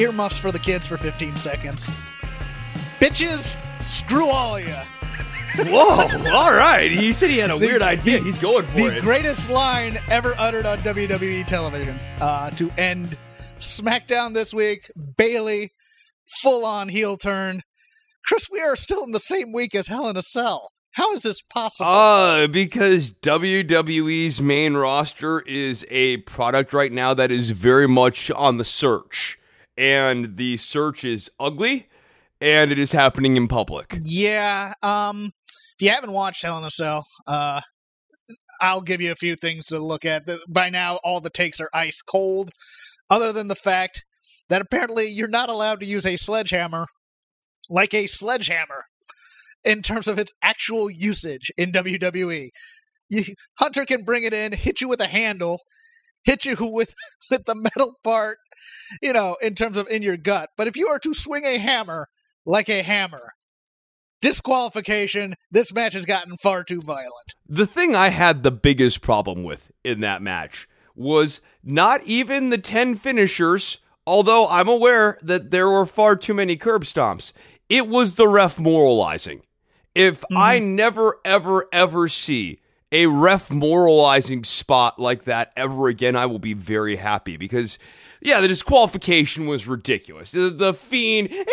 Earmuffs for the kids for 15 seconds. Bitches, screw all of you. Whoa! All right. He said he had a The- weird idea. the- He's going for The it. greatest line ever uttered on WWE television uh, to end SmackDown this week. Bayley, full on heel turn. Chris, we are still in the same week as Hell in a Cell. How is this possible? Uh, because WWE's main roster is a product right now that is very much on the search. And the search is ugly and it is happening in public. Yeah. Um, if you haven't watched Hell in a Cell, uh, I'll give you a few things to look at. By now, all the takes are ice cold, other than the fact that apparently you're not allowed to use a sledgehammer like a sledgehammer in terms of its actual usage in WWE. You, Hunter can bring it in, hit you with a handle, hit you with with the metal part, you know, in terms of in your gut. But if you are to swing a hammer like a hammer, disqualification. This match has gotten far too violent. The thing I had the biggest problem with in that match was not even the 10 finishers, although I'm aware that there were far too many curb stomps. It was the ref moralizing. If I mm-hmm. never, ever, ever see a ref moralizing spot like that ever again, I will be very happy because, yeah, the disqualification was ridiculous. The, the fiend, eh,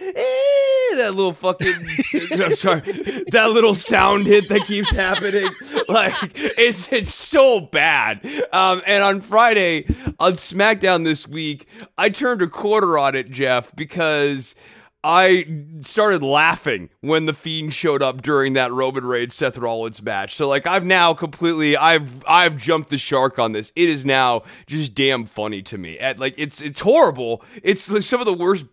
eh, that little fucking, I'm sorry, that little sound hit that keeps happening, like it's it's so bad. Um, and on Friday on SmackDown this week, I turned a quarter on it, Jeff, because. I started laughing when the Fiend showed up during that Roman Reigns Seth Rollins match. So like I've now completely I've I've jumped the shark on this. It is now just damn funny to me. At like it's it's horrible. It's like some of the worst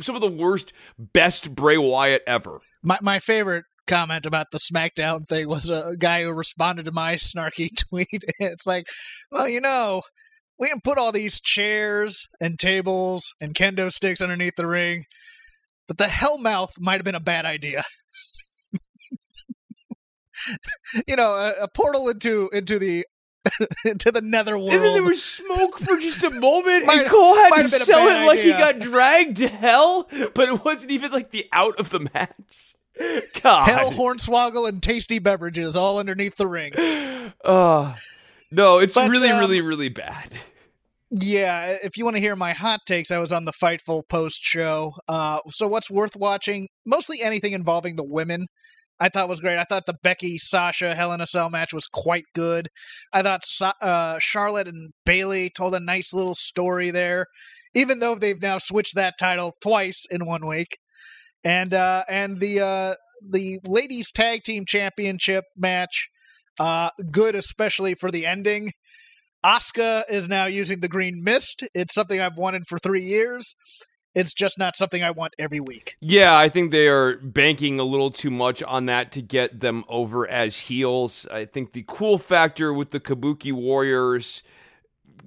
some of the worst best Bray Wyatt ever. My my favorite comment about the SmackDown thing was a guy who responded to my snarky tweet. It's like, well, you know, we can put all these chairs and tables and kendo sticks underneath the ring, but the Hellmouth might have been a bad idea. you know, a, a portal into into the into the netherworld. And then there was smoke for just a moment, Might- and Cole had to have been a sell it like he got dragged to hell, but it wasn't even like the out of the match. God, Hell, Hornswoggle, and tasty beverages all underneath the ring. Uh, no, it's But, really, um, really, really bad. Yeah, if you want to hear my hot takes, I was on the Fightful post show. Uh, so what's worth watching? Mostly anything involving the women. I thought was great. I thought the Becky Sasha Hell in Cell match was quite good. I thought uh, Charlotte and Bayley told a nice little story there, even though they've now switched that title twice in one week. And uh, and the uh, the ladies tag team championship match, uh, good especially for the ending. Asuka is now using the green mist. It's something I've wanted for three years. It's just not something I want every week. Yeah, I think they are banking a little too much on that to get them over as heels. I think the cool factor with the Kabuki Warriors,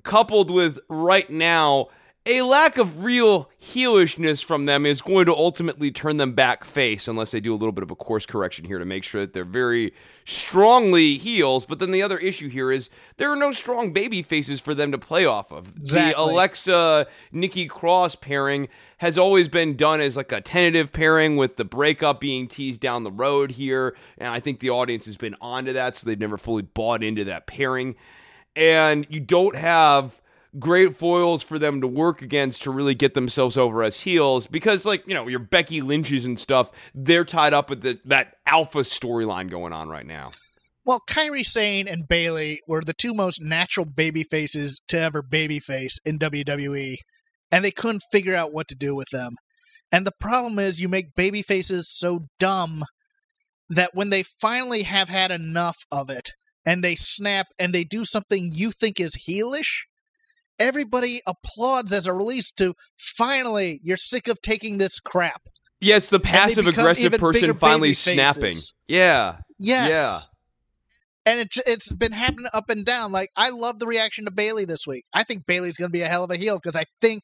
coupled with right now a lack of real heelishness from them, is going to ultimately turn them back face unless they do a little bit of a course correction here to make sure that they're very strongly heels. But then the other issue here is there are no strong baby faces for them to play off of. The Alexa Nikki Cross pairing has always been done as like a tentative pairing with the breakup being teased down the road here. And I think the audience has been onto that, so they've never fully bought into that pairing. And you don't have great foils for them to work against to really get themselves over as heels because like you know your becky lynch's and stuff they're tied up with the, that alpha storyline going on right now Well, Kairi Sane and Bayley were the two most natural baby faces to ever babyface in WWE, and they couldn't figure out what to do with them. And the problem is, you make baby faces so dumb that when they finally have had enough of it, and they snap and they do something you think is heelish, everybody applauds as a release to finally you're sick of taking this crap. Yeah, it's the passive aggressive person finally snapping. Yeah. Yes. Yeah. And it, it's been happening up and down. Like I love the reaction to Bayley this week. I think Bayley's going to be a hell of a heel because I think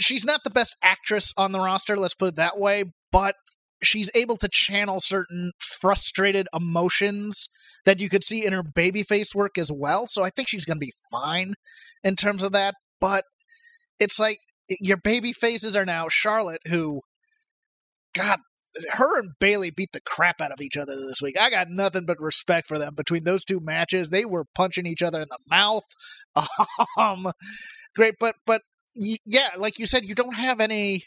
she's not the best actress on the roster. Let's put it that way. But she's able to channel certain frustrated emotions that you could see in her babyface work as well. So I think she's going to be fine in terms of that. But it's like your baby faces are now Charlotte, who, God, her and Bayley beat the crap out of each other this week. I got nothing but respect for them between those two matches. They were punching each other in the mouth. Um, great, but but yeah, like you said, you don't have any.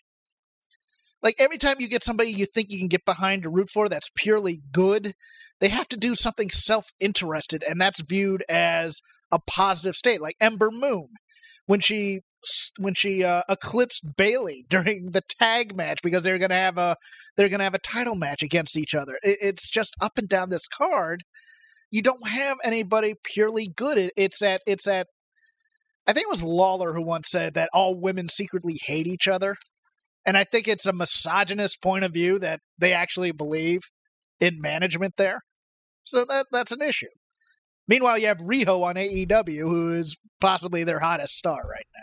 Like every time you get somebody you think you can get behind to root for that's purely good, they have to do something self-interested, and that's viewed as a positive state. Like Ember Moon, when she when she uh, eclipsed Bayley during the tag match because they're gonna have a they're gonna have a title match against each other. It, it's just up and down this card. You don't have anybody purely good. It, it's at it's at. I think it was Lawler who once said that all women secretly hate each other, and I think it's a misogynist point of view that they actually believe in management there. So that that's an issue. Meanwhile, you have Riho on AEW, who is possibly their hottest star right now.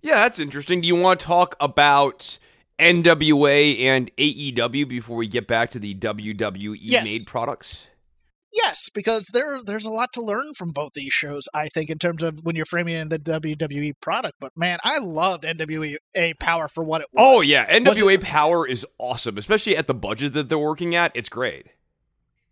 Yeah, that's interesting. Do you want to talk about NWA and AEW before we get back to the WWE Yes. made products? Yes, because there there's a lot to learn from both these shows. I think in terms of when you're framing in the WWE product. But man, I loved NWA Power for what it oh, was. Oh yeah, NWA it- Power is awesome, especially at the budget that they're working at. It's great.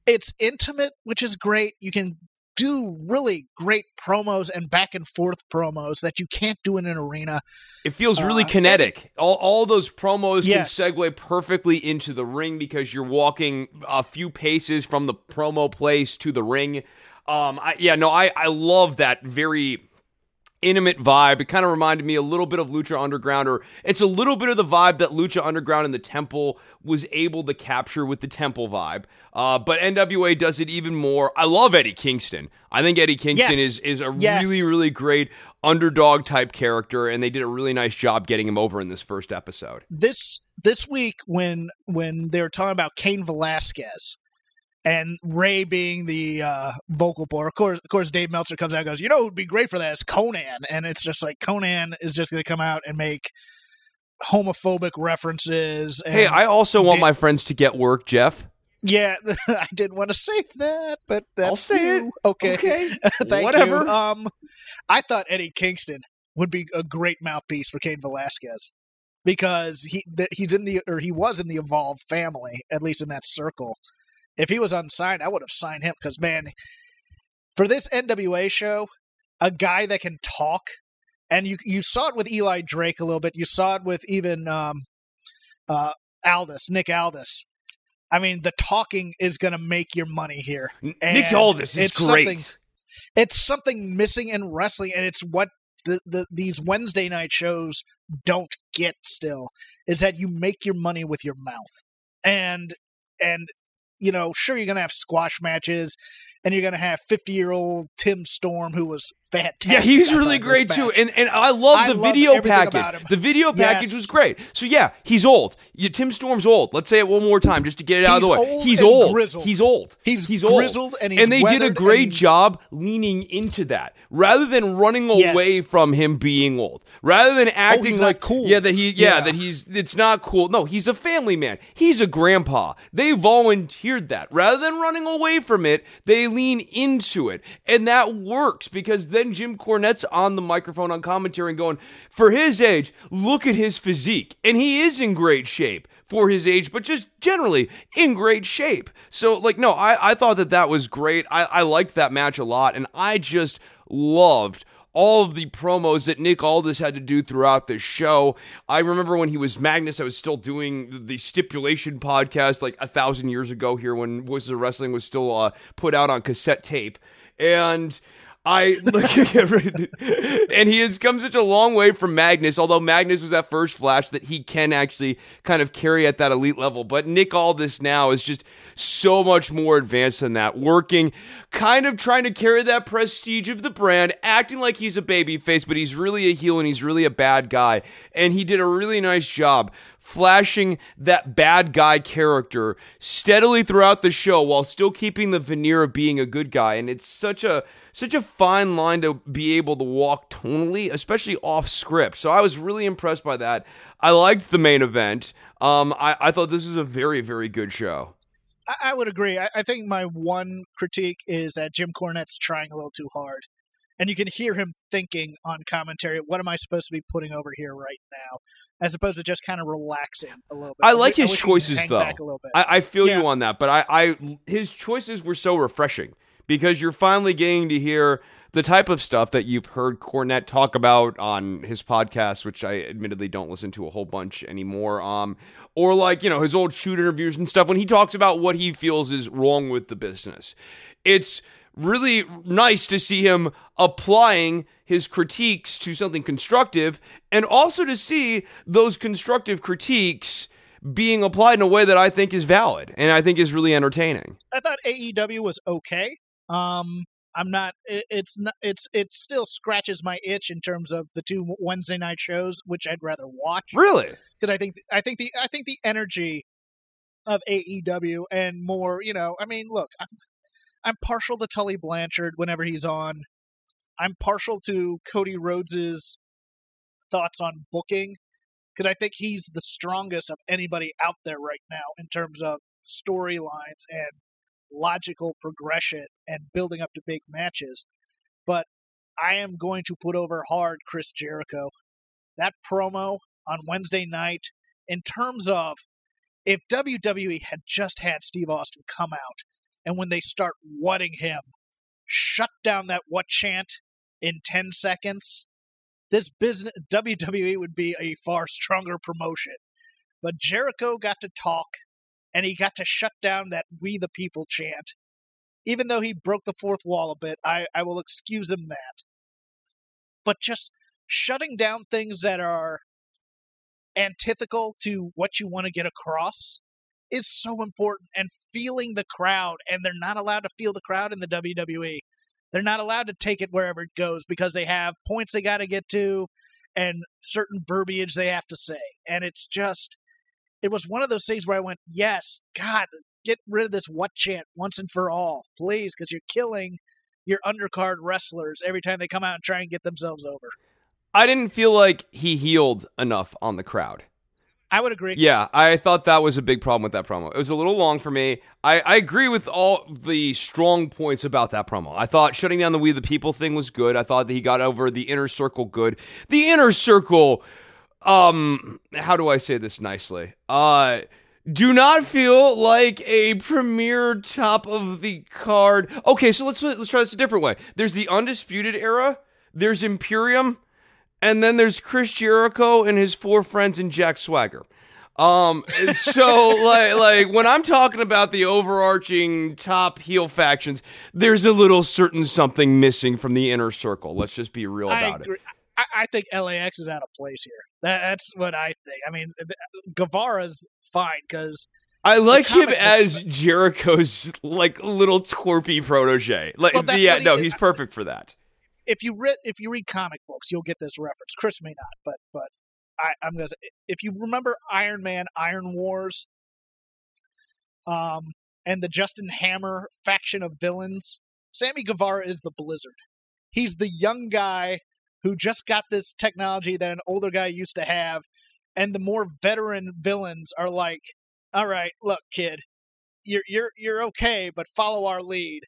it's intimate, which is great. You can do really great promos and back and forth promos that you can't do in an arena. It feels really Uh, kinetic. All, all those promos Yes. can segue perfectly into the ring because you're walking a few paces from the promo place to the ring. Um, I, yeah, no, I, I love that very intimate vibe. It kind of reminded me a little bit of Lucha Underground, or it's a little bit of the vibe that Lucha Underground and the Temple was able to capture with the Temple vibe. Uh, but NWA does it even more. I love Eddie Kingston. I think Eddie Kingston Yes. is is a Yes. really really great underdog type character, and they did a really nice job getting him over in this first episode. This this week when when they were talking about Cain Velasquez and Rey being the uh, vocal board, of course, of course, Dave Meltzer comes out and goes, "You know, who would be great for that is Konnan," and it's just like Konnan is just going to come out and make homophobic references. And, Hey, I also want my friends to get work, Jeff. yeah, I didn't want to say that, but that's I'll say it. Okay, Okay, Thank whatever. You. Um, I thought Eddie Kingston would be a great mouthpiece for Cain Velasquez because he th- he's in the or he was in the Evolve family at least in that circle. If he was unsigned, I would have signed him because man, for this NWA show, a guy that can talk, and you you saw it with Eli Drake a little bit. You saw it with even um, uh, Aldis, Nick Aldis. I mean, the talking is going to make your money here. And Nick Aldis is it's great. something- it's something missing in wrestling, and it's what the, the these Wednesday night shows don't get. Still, is that you make your money with your mouth, and and you know, sure you're gonna have squash matches, and you're gonna have 50 year old Tim Storm who was fantastic. Yeah, he's really great too, and and I love I the video package. The video package Yes. was great. So yeah, he's old. You, Tim Storm's old. Let's say it one more time just to get it out of the He's way. old he's and old. grizzled. He's old. He's he's old. grizzled and he's and they did a great he- job leaning into that rather than running Yes. away from him being old. Rather than acting Oh, he's not like cool. Yeah, that he yeah, Yeah. that he's it's not cool. No, he's a family man. He's a grandpa. They volunteered that. Rather than running away from it, they lean into it. And that works because then Jim Cornette's on the microphone on commentary and going, for his age, look at his physique. And he is in great shape for his age, but just generally in great shape. So, like, no, I, I thought that that was great. I, I liked that match a lot. And I just loved all of the promos that Nick Aldis had to do throughout the show. I remember when he was Magnus, I was still doing the stipulation podcast like a thousand years ago here when Voices of Wrestling was still uh, put out on cassette tape. And I look at and he has come such a long way from Magnus, although Magnus was that first flash that he can actually kind of carry at that elite level. But Nick Aldis now is just so much more advanced than that, working, kind of trying to carry that prestige of the brand, acting like he's a babyface, but he's really a heel and he's really a bad guy. And he did a really nice job flashing that bad guy character steadily throughout the show while still keeping the veneer of being a good guy. And it's such a such a fine line to be able to walk tonally, especially off script. So I was really impressed by that. I liked the main event. Um, I, I thought this was a very, very good show. I, I would agree. I, I think my one critique is that Jim Cornette's trying a little too hard. And you can hear him thinking on commentary, what am I supposed to be putting over here right now? As opposed to just kind of relaxing a little bit. I like I his choices though. back a little bit. I, I feel Yeah. you on that, but I, I his choices were so refreshing because you're finally getting to hear the type of stuff that you've heard Cornette talk about on his podcast, which I admittedly don't listen to a whole bunch anymore. Um, or like you know his old shoot interviews and stuff when he talks about what he feels is wrong with the business. It's really nice to see him applying his critiques to something constructive and also to see those constructive critiques being applied in a way that I think is valid and I think is really entertaining. I thought AEW was okay. Um, I'm not. It, it's not. It's it still scratches my itch in terms of the two Wednesday night shows, which I'd rather watch Really? because I think I think the I think the energy of AEW and more. You know, I mean, look, I'm I'm partial to Tully Blanchard whenever he's on. I'm partial to Cody Rhodes's thoughts on booking because I think he's the strongest of anybody out there right now in terms of storylines and logical progression and building up to big matches. But I am going to put over hard Chris Jericho. That promo on Wednesday night, in terms of if WWE had just had Steve Austin come out and when they start whatting him, shut down that what chant in 10 seconds, this business WWE would be a far stronger promotion. But Jericho got to talk and he got to shut down that we the people chant. Even though he broke the fourth wall a bit, I, I will excuse him that. But just shutting down things that are antithetical to what you want to get across is so important and feeling the crowd and they're not allowed to feel the crowd in the WWE. They're not allowed to take it wherever it goes because they have points they got to get to and certain verbiage they have to say. And it's just it was one of those things where I went, "Yes, God, get rid of this what chant once and for all, please, because you're killing your undercard wrestlers every time they come out and try and get themselves over." I didn't feel like he healed enough on the crowd. I would agree. Yeah, I thought that was a big problem with that promo. It was a little long for me. I, I agree with all the strong points about that promo. I thought shutting down the We the People thing was good. I thought that he got over the inner circle good. The inner circle, um, how do I say this nicely? Uh, do not feel like a premier top of the card. Okay, so let's let's try this a different way. There's the undisputed era. There's Imperium, and then there's Chris Jericho and his four friends and Jack Swagger. Um, so like like when I'm talking about the overarching top heel factions, there's a little certain something missing from the inner circle. Let's just be real I about it. I, I think LAX is out of place here. That, that's what I think. I mean, Guevara's fine because I like him comic book- as Jericho's like little twerpy protege. Like Well, yeah, he no, he's perfect for that. if you read if you read comic books, you'll get this reference. Chris may not, but but I, I'm gonna say if you remember Iron Man, Armor Wars, um, and the Justin Hammer faction of villains, Sammy Guevara is the Blizzard. He's the young guy who just got this technology that an older guy used to have, and the more veteran villains are like, "All right, look, kid, you're you're you're okay, but follow our lead."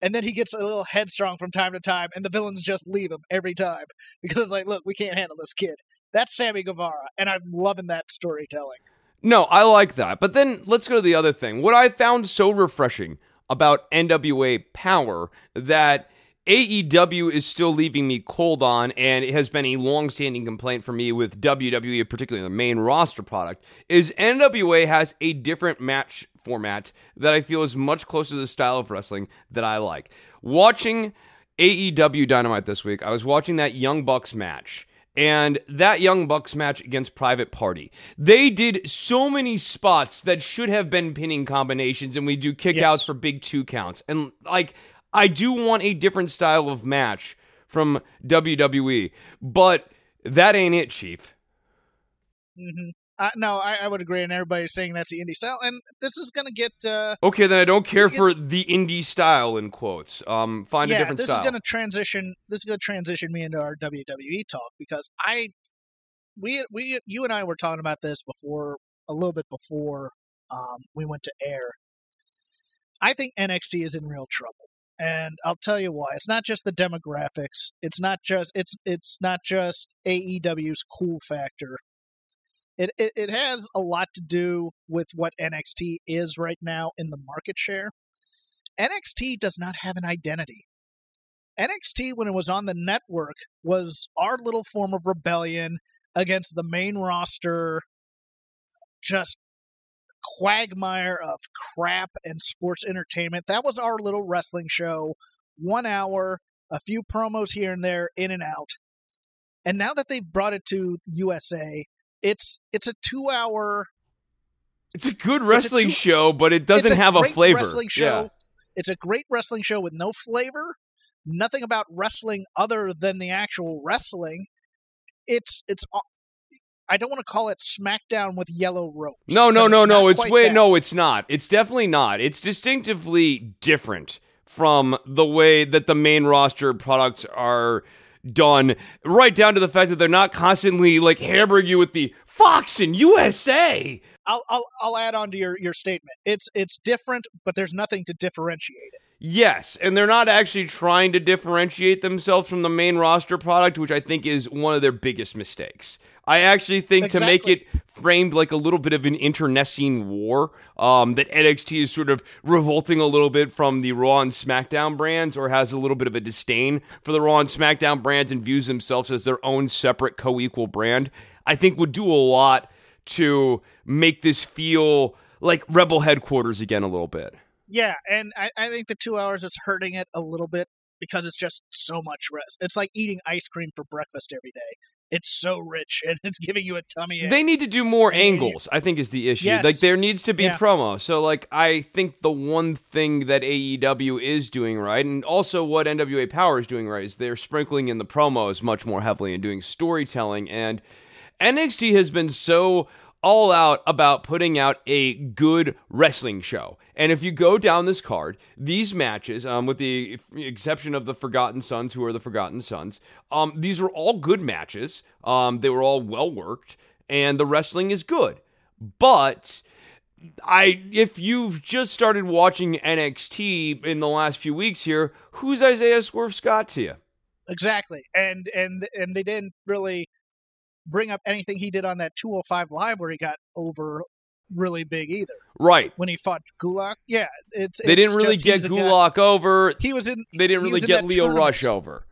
And then he gets a little headstrong from time to time, and the villains just leave him every time because it's like, look, we can't handle this kid. That's Sammy Guevara, and I'm loving that storytelling. No, I like that. But then let's go to the other thing. What I found so refreshing about NWA Power that AEW is still leaving me cold on, and it has been a long-standing complaint for me with WWE, particularly the main roster product, is NWA has a different match format that I feel is much closer to the style of wrestling that I like. Watching AEW Dynamite this week, I was watching that Young Bucks match, and that Young Bucks match against Private Party. They did so many spots that should have been pinning combinations, and we do kickouts Yes. for big two counts. And like, I do want a different style of match from WWE, but that ain't it, Chief. hmm Uh, no, I, I would agree, and everybody's saying that's the indie style, and this is going to get. Uh, Okay, then I don't care for the indie style in quotes. Um, find yeah, a different this style. is going to transition. This is going to transition me into our WWE talk because I, we, we, you and I were talking about this before a little bit before um, we went to air. I think NXT is in real trouble, and I'll tell you why. It's not just the demographics. It's not just it's it's not just AEW's cool factor. It, it it has a lot to do with what NXT is right now in the market share. NXT does not have an identity. NXT, when it was on the network, was our little form of rebellion against the main roster, just quagmire of crap and sports entertainment. That was our little wrestling show. One hour, a few promos here and there, in and out. And now that they've brought it to USA, it's it's a two hour it's a good wrestling two- show, but it doesn't a have a flavor. Wrestling show. It's a great wrestling show with no flavor, nothing about wrestling other than the actual wrestling. It's it's. I don't want to call it SmackDown with yellow ropes. No, no, no, no. not It's way that. no, it's not. It's definitely not. It's distinctively different from the way that the main roster products are done. Right down to the fact that they're not constantly like hammering you with the Fox and USA. I'll, I'll I'll add on to your your statement. It's it's different, but there's nothing to differentiate it. Yes, and they're not actually trying to differentiate themselves from the main roster product, which I think is one of their biggest mistakes. I actually think to make it framed like a little bit of an internecine war, um, that NXT is sort of revolting a little bit from the Raw and SmackDown brands, or has a little bit of a disdain for the Raw and SmackDown brands and views themselves as their own separate co-equal brand. I think would do a lot to make this feel like Rebel headquarters again a little bit. Yeah, and I, I think the two hours is hurting it a little bit because it's just so much rest. It's like eating ice cream for breakfast every day. It's so rich and it's giving you a tummy ache. They need to do more angles, I think is the issue. Yes. Like there needs to be Yeah. promo. So like I think the one thing that AEW is doing right and also what NWA Power is doing right is they're sprinkling in the promos much more heavily and doing storytelling and NXT has been so all out about putting out a good wrestling show. And if you go down this card, these matches, um, with the exception of the Forgotten Sons, who are the Forgotten Sons, um, these were all good matches. Um, they were all well worked, and the wrestling is good. But I, if you've just started watching NXT in the last few weeks here, who's Isaiah Swerve Scott to you? Exactly. And and and they didn't really bring up anything he did on that 205 live where he got over really big either. Right. When he fought Gulak. Yeah, it's They didn't really just- get guy- Gulak over. He was in They didn't really get Lio tournament. Rush over.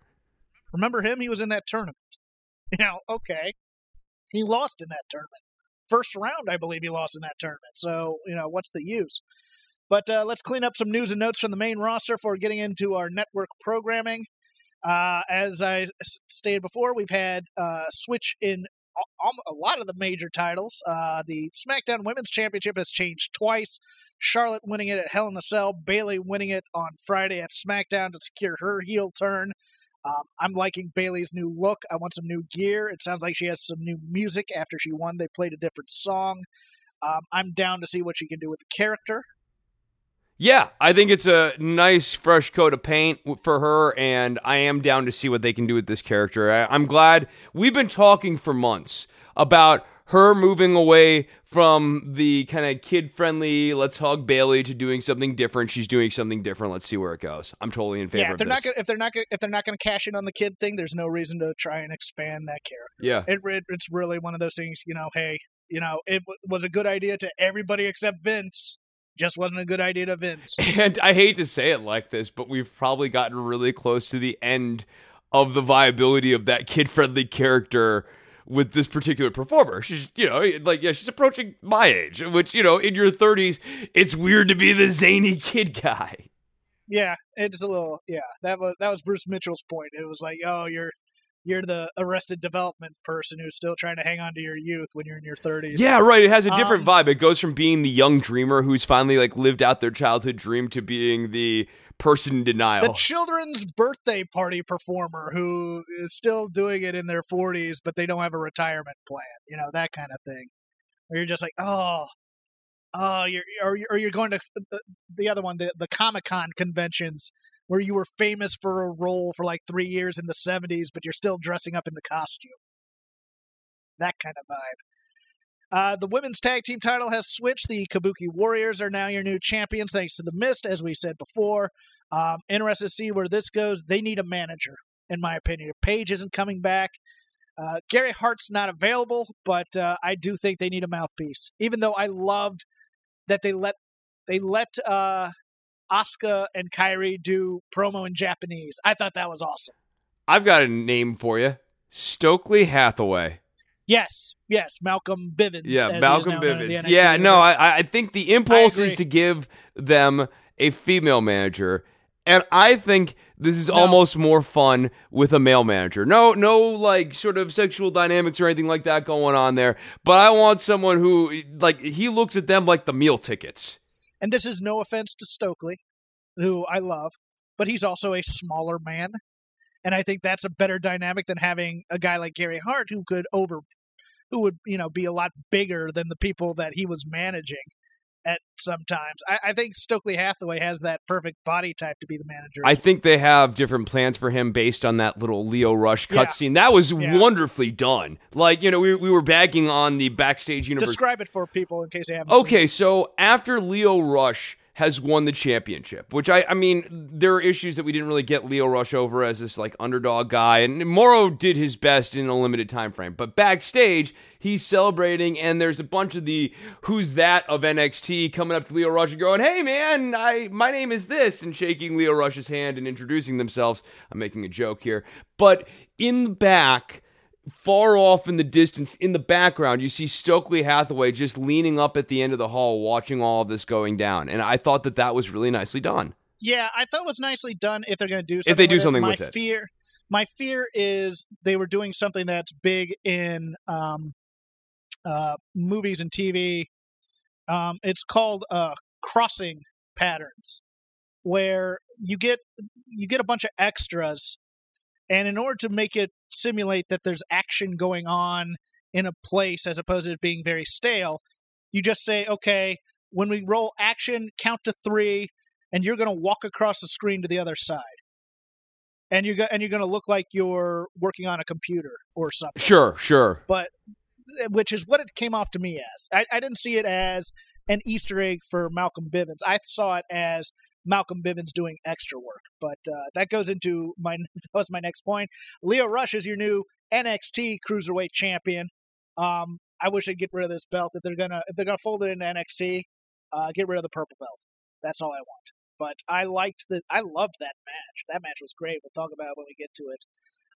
Remember him? He was in that tournament. You know, okay. He lost in that tournament. First round, I believe he lost in that tournament. So, you know, what's the use? But uh, let's clean up some news and notes from the main roster for getting into our network programming. Uh, as I stated before, we've had uh, switch in a- a lot of the major titles. Uh, the SmackDown Women's Championship has changed twice. Charlotte winning it at Hell in a Cell, Bayley winning it on Friday at SmackDown to secure her heel turn. Um, I'm liking Bayley's new look. I want some new gear. It sounds like she has some new music after she won. They played a different song. Um, I'm down to see what she can do with the character. Yeah, I think it's a nice fresh coat of paint for her, and I am down to see what they can do with this character. I, I'm glad we've been talking for months about her moving away from the kind of kid friendly, let's hug Bayley to doing something different. She's doing something different. Let's see where it goes. I'm totally in favor yeah, if they're not gonna, if they're not gonna, if they're not going to cash in on the kid thing, there's no reason to try and expand that character. yeah. It, it it's really one of those things. You know, hey, you know, it w- was a good idea to everybody except Vince. Just wasn't a good idea to Vince. And I hate to say it like this, but we've probably gotten really close to the end of the viability of that kid friendly character with this particular performer. She's, you know, like, yeah, she's approaching my age, which, you know, in your 30s, it's weird to be the zany kid guy. Yeah, it's a little. Yeah, that was that was Bruce Mitchell's point. It was like, oh, you're you're the arrested development person who's still trying to hang on to your youth when you're in your 30s. Yeah, right. It has a different Um, vibe. It goes from being the young dreamer who's finally like lived out their childhood dream to being the person in denial. the children's birthday party performer who is still doing it in their 40s but they don't have a retirement plan you know that kind of thing where you're just like oh oh you're or, you're- or you're going to the, the other one the, the comic-con conventions where you were famous for a role for like three years in the 70s but you're still dressing up in the costume that kind of vibe uh, the women's tag team title has switched. The Kabuki Warriors are now your new champions, thanks to the Mist, as we said before. Um, interested to see where this goes. They need a manager, in my opinion. If Paige isn't coming back, uh, Gary Hart's not available, but uh, I do think they need a mouthpiece. Even though I loved that they let they let uh, Asuka and Kairi do promo in Japanese. I thought that was awesome. I've got a name for you Stokely Hathaway. Yes, yes, Malcolm Bivens. Yeah, as he is Malcolm now known in the Bivens. Yeah, no. I, I think the impulse is to give them a female manager. And I think this is No. almost more fun with a male manager. No, no, like sort of sexual dynamics or anything like that going on there. But I want someone who, like, he looks at them like the meal tickets. And this is no offense to Stokely, who I love, but he's also a smaller man. And I think that's a better dynamic than having a guy like Gary Hart who could over who would, you know, be a lot bigger than the people that he was managing at sometimes. I, I think Stokely Hathaway has that perfect body type to be the manager. I think they have different plans for him based on that little Lio Rush Yeah. cutscene. That was Yeah. wonderfully done. Like, you know, we, we were bagging on the backstage universe. Describe it for people in case they haven't Okay, so after Lio Rush has won the championship, which I, I mean, there are issues that we didn't really get Lio Rush over as this like underdog guy, and Morrow did his best in a limited time frame. But backstage, he's celebrating, and there's a bunch of the who's that of NXT coming up to Lio Rush and going, "Hey man, I my name is this," and shaking Lio Rush's hand and introducing themselves. I'm making a joke here, but in the back far off in the distance, in the background, you see Stokely Hathaway just leaning up at the end of the hall, watching all of this going down. And I thought that that was really nicely done. Yeah, I thought it was nicely done. If they're going to do something, If they do with something my with it. fear, my fear is they were doing something that's big in um, uh, movies and TV. Um, it's called uh, crossing patterns, where you get you get a bunch of extras, and in order to make it simulate that there's action going on in a place as opposed to it being very stale, you just say, okay, when we roll action, count to three and you're going to walk across the screen to the other side. And you're go- and you're going to look like you're working on a computer or something. Sure, sure. But eh, which is what it came off to me as. I, I didn't see it as an Easter egg for Malcolm Bivens. I saw it as Malcolm Bivens doing extra work. But uh, that goes into my that was my next point. Lio Rush is your new NXT Cruiserweight Champion. Um, I wish they'd get rid of this belt if they're gonna if they're gonna fold it into NXT. Uh, get rid of the purple belt. That's all I want. But I liked the I loved that match. That match was great. We'll talk about it when we get to it.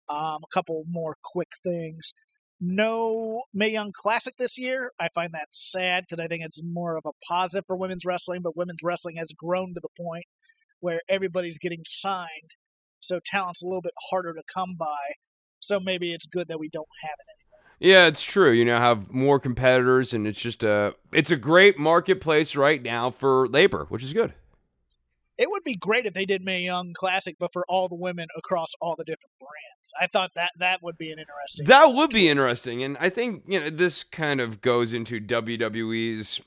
Um, a couple more quick things. No Mae Young Classic this year. I find that sad because I think it's more of a positive for women's wrestling, but women's wrestling has grown to the point where everybody's getting signed. So talent's a little bit harder to come by. So maybe it's good that we don't have it anymore. Yeah, it's true. You know, have more competitors, and it's just a it's a great marketplace right now for labor, which is good. It would be great if they did Mae Young Classic, but for all the women across all the different brands. I thought that that would be an interesting. That would be interesting, and I think you know this kind of goes into WWE's.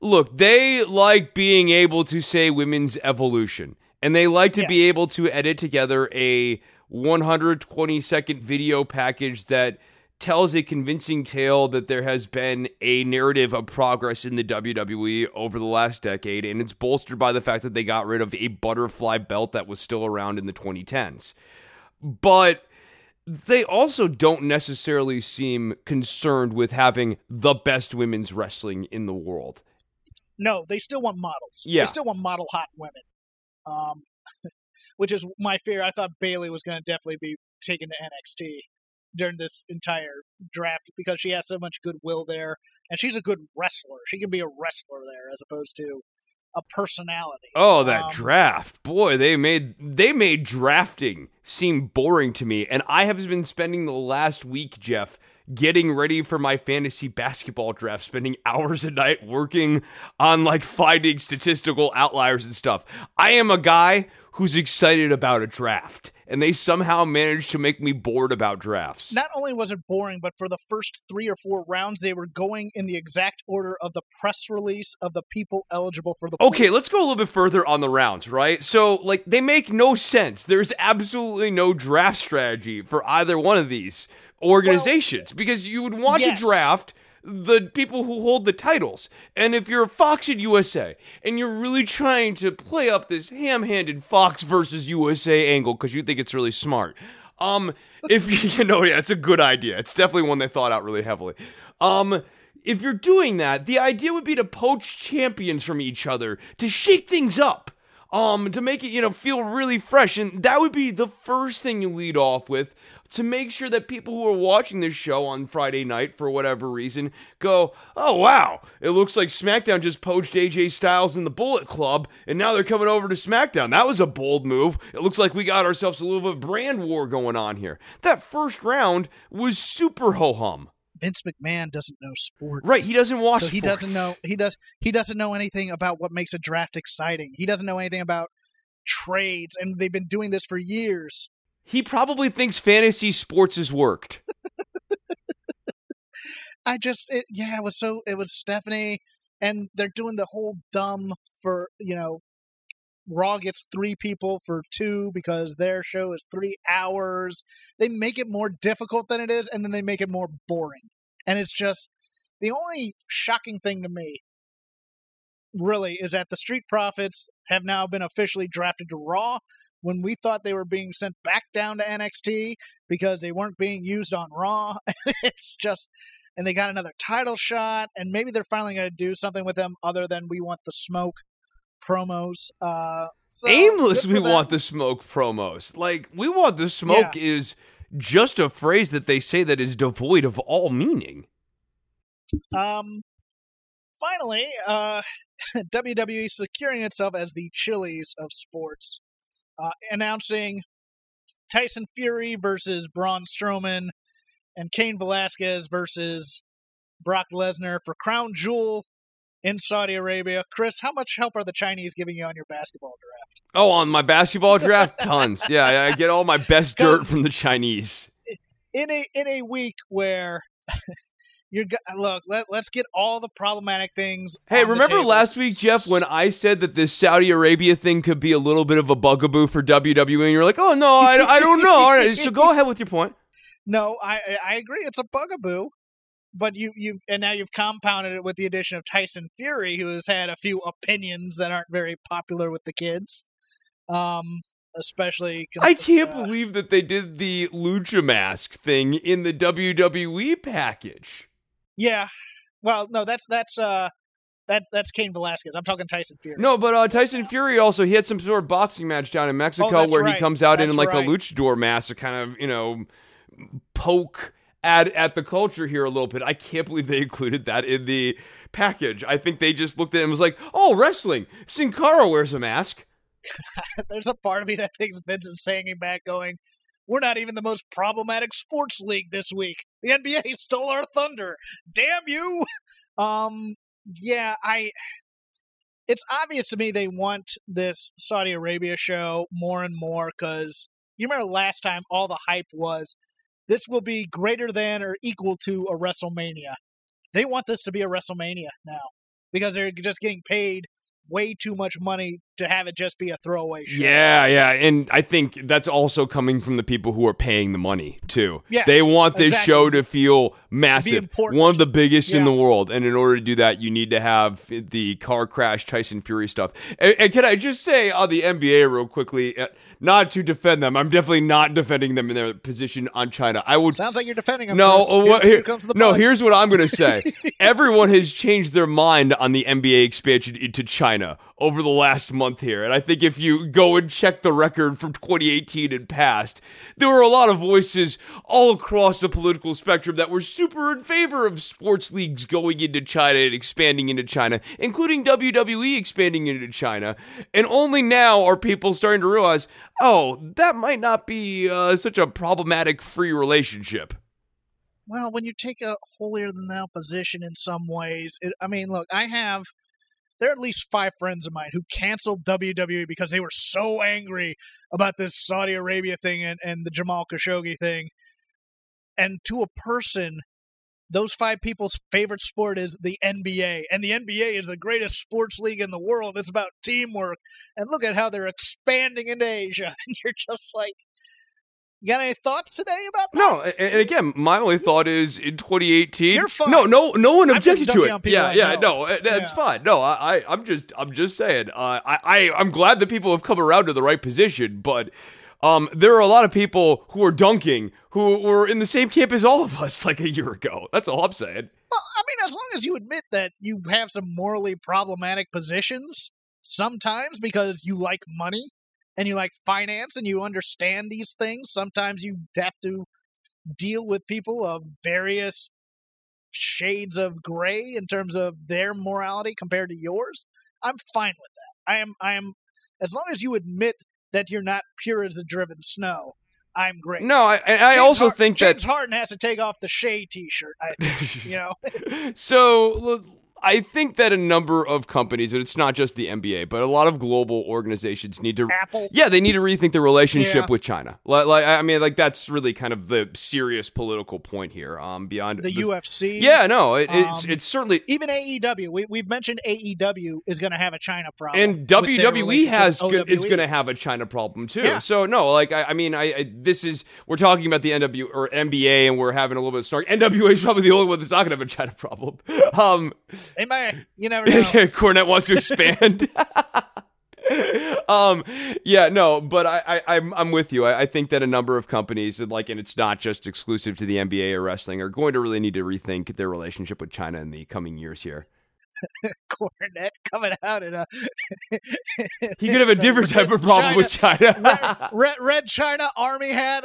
Look, they like being able to say women's evolution, and they like to be able to edit together a 120 second video package that tells a convincing tale that there has been a narrative of progress in the WWE over the last decade, and it's bolstered by the fact that they got rid of a butterfly belt that was still around in the 2010s. But they also don't necessarily seem concerned with having the best women's wrestling in the world. No, they still want models. Yeah. They still want model hot women. Um, which is my fear. I thought Bayley was going to definitely be taken to NXT during this entire draft because she has so much goodwill there, and she's a good wrestler. She can be a wrestler there as opposed to a personality. Oh, that Um, draft. Boy, they made they made drafting seem boring to me. And I have been spending the last week, Jeff, getting ready for my fantasy basketball draft, spending hours a night working on like finding statistical outliers and stuff. I am a guy who's excited about a draft, and they somehow managed to make me bored about drafts. Not only was it boring, but for the first three or four rounds, they were going in the exact order of the press release of the people eligible for the. Okay, let's go a little bit further on the rounds, right? So, like, they make no sense. There's absolutely no draft strategy for either one of these organizations because you would want yes. to draft the people who hold the titles. And if you're Fox and USA and you're really trying to play up this ham-handed Fox versus USA angle because you think it's really smart, um, if you know, yeah, it's a good idea. It's definitely one they thought out really heavily. Um, if you're doing that, the idea would be to poach champions from each other to shake things up. Um, to make it, you know, feel really fresh. And that would be the first thing you lead off with to make sure that people who are watching this show on Friday night for whatever reason go, oh wow, it looks like SmackDown just poached AJ Styles in the Bullet Club, and now they're coming over to SmackDown. That was a bold move. It looks like we got ourselves a little bit of brand war going on here. That first round was super ho hum. Vince McMahon doesn't know sports. Right, he doesn't watch. so he sports. doesn't know he does he doesn't know anything about what makes a draft exciting. He doesn't know anything about trades, and they've been doing this for years. He probably thinks fantasy sports has worked. I just it, yeah, it was so it was Stephanie, and they're doing the whole dumb for you know. Raw gets three people for two because their show is three hours. They make it more difficult than it is, and then they make it more boring. And it's just the only shocking thing to me, really, is that the Street Profits have now been officially drafted to Raw when we thought they were being sent back down to NXT because they weren't being used on Raw. it's just and they got another title shot, and maybe they're finally going to do something with them other than we want the smoke promos. Uh, so Aimless, we them. want the smoke promos. Like, we want the smoke is just a phrase that they say that is devoid of all meaning. Um, finally, uh, WWE securing itself as the Chili's of sports, uh, announcing Tyson Fury versus Braun Strowman and Cain Velasquez versus Brock Lesnar for Crown Jewel in Saudi Arabia. Chris, how much help are the Chinese giving you on your basketball draft? Oh, on my basketball draft, tons. Yeah, I get all my best dirt from the Chinese. In a in a week where you're look, let, let's get all the problematic things. Hey, remember last week, Jeff, when I said that this Saudi Arabia thing could be a little bit of a bugaboo for WWE? And you're like, oh, no, I, I don't know. All right, so go ahead with your point. No, I I- I agree. It's a bugaboo, but you you and now you've compounded it with the addition of Tyson Fury, who has had a few opinions that aren't very popular with the kids. Um, especially I can't uh, believe that they did the lucha mask thing in the WWE package. Yeah, well, no, that's that's uh that that's Cain Velasquez. I'm talking Tyson Fury. No, but uh, Tyson Fury also he had some sort of boxing match down in Mexico Oh, that's where he comes out in like right. a luchador mask to kind of you know poke at at the culture here a little bit. I can't believe they included that in the package. I think they just looked at it and was like, "Oh, wrestling. Sin Cara wears a mask." There's a part of me that thinks Vince is saying him back, going, "We're not even the most problematic sports league this week. The NBA stole our thunder. Damn you!" Um, yeah, I. It's obvious to me they want this Saudi Arabia show more and more because you remember last time all the hype was this will be greater than or equal to a WrestleMania. They want this to be a WrestleMania now because they're just getting paid way too much money to have it just be a throwaway show. Yeah, yeah, and I think that's also coming from the people who are paying the money too. Yes, they want this exactly. show to feel massive, important. one of the biggest in the world, and in order to do that, you need to have the car crash Tyson Fury stuff. And, and can I just say on the NBA real quickly, uh, not to defend them, I'm definitely not defending them in their position on China. I would Sounds like you're defending them. no, uh, what, here, the no. Here's what I'm going to say. Everyone has changed their mind on the NBA expansion into China over the last month here. And I think if you go and check the record from 2018 and past, there were a lot of voices all across the political spectrum that were super in favor of sports leagues going into China and expanding into China, including WWE expanding into China. And only now are people starting to realize, oh, that might not be uh, such a problematic free relationship. Well, when you take a holier than thou position in some ways, it, I mean, look, I have there are at least five friends of mine who canceled WWE because they were so angry about this Saudi Arabia thing and, and the Jamal Khashoggi thing. And to a person, those five people's favorite sport is the NBA. And the NBA is the greatest sports league in the world. It's about teamwork. And look at how they're expanding into Asia. And you're just like, you got any thoughts today about that? No, and again, my only thought is in 2018. You're fine. No, no, no one objected to it. Yeah, I yeah, know. no, that's Yeah. fine. No, I, I, I'm just, I'm just saying. Uh, I, I, I'm glad that people have come around to the right position, but. Um, there are a lot of people who are dunking who were in the same camp as all of us like a year ago. That's all I'm saying. Well, I mean, as long as you admit that you have some morally problematic positions sometimes because you like money and you like finance and you understand these things, sometimes you have to deal with people of various shades of gray in terms of their morality compared to yours. I'm fine with that. I am I am as long as you admit that you're not pure as the driven snow. I'm great. No, I, I also think that James Harden has to take off the Shea T-shirt. I, you know, so look, I think that a number of companies, and it's not just the NBA, but a lot of global organizations need to. Apple. Yeah, they need to rethink their relationship Yeah. with China. Like, like, I mean, like that's really kind of the serious political point here. Um, beyond the this- UFC. Yeah, no, it, it's Um, it's certainly. Even AEW. We, we've mentioned AEW is going to have a China problem. And WWE has go- is going to have a China problem too. Yeah. So no, like I, I mean, I, I this is we're talking about the NW or NBA, and we're having a little bit of snark. NWA is probably the only one that's not going to have a China problem. Um, They may. You never know. Cornette wants to expand. um, yeah, no, but I, I, I'm, I'm with you. I, I think that a number of companies, and like, and it's not just exclusive to the NBA or wrestling, are going to really need to rethink their relationship with China in the coming years here. Cornette coming out in a. He could have a different type of problem with China. red, red, red China army hat.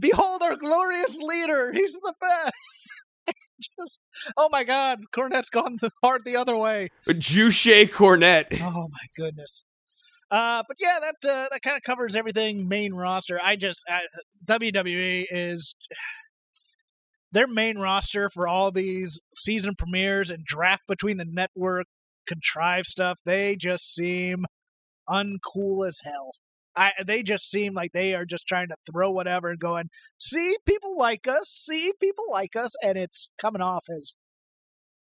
Behold our glorious leader. He's the best. Just, oh my God, Cornette's gone the, hard the other way. Juche Cornette. Oh my goodness. Uh, but yeah, that uh, that kind of covers everything main roster. I just uh, WWE is their main roster for all these season premieres and draft between the network contrived stuff. They just seem uncool as hell. I they just seem like they are just trying to throw whatever and going, see, people like us, see, people like us, and it's coming off as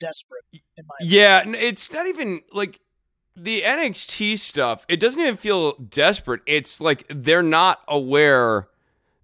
desperate in my Yeah, n- it's not even like the NXT stuff. It doesn't even feel desperate. It's like they're not aware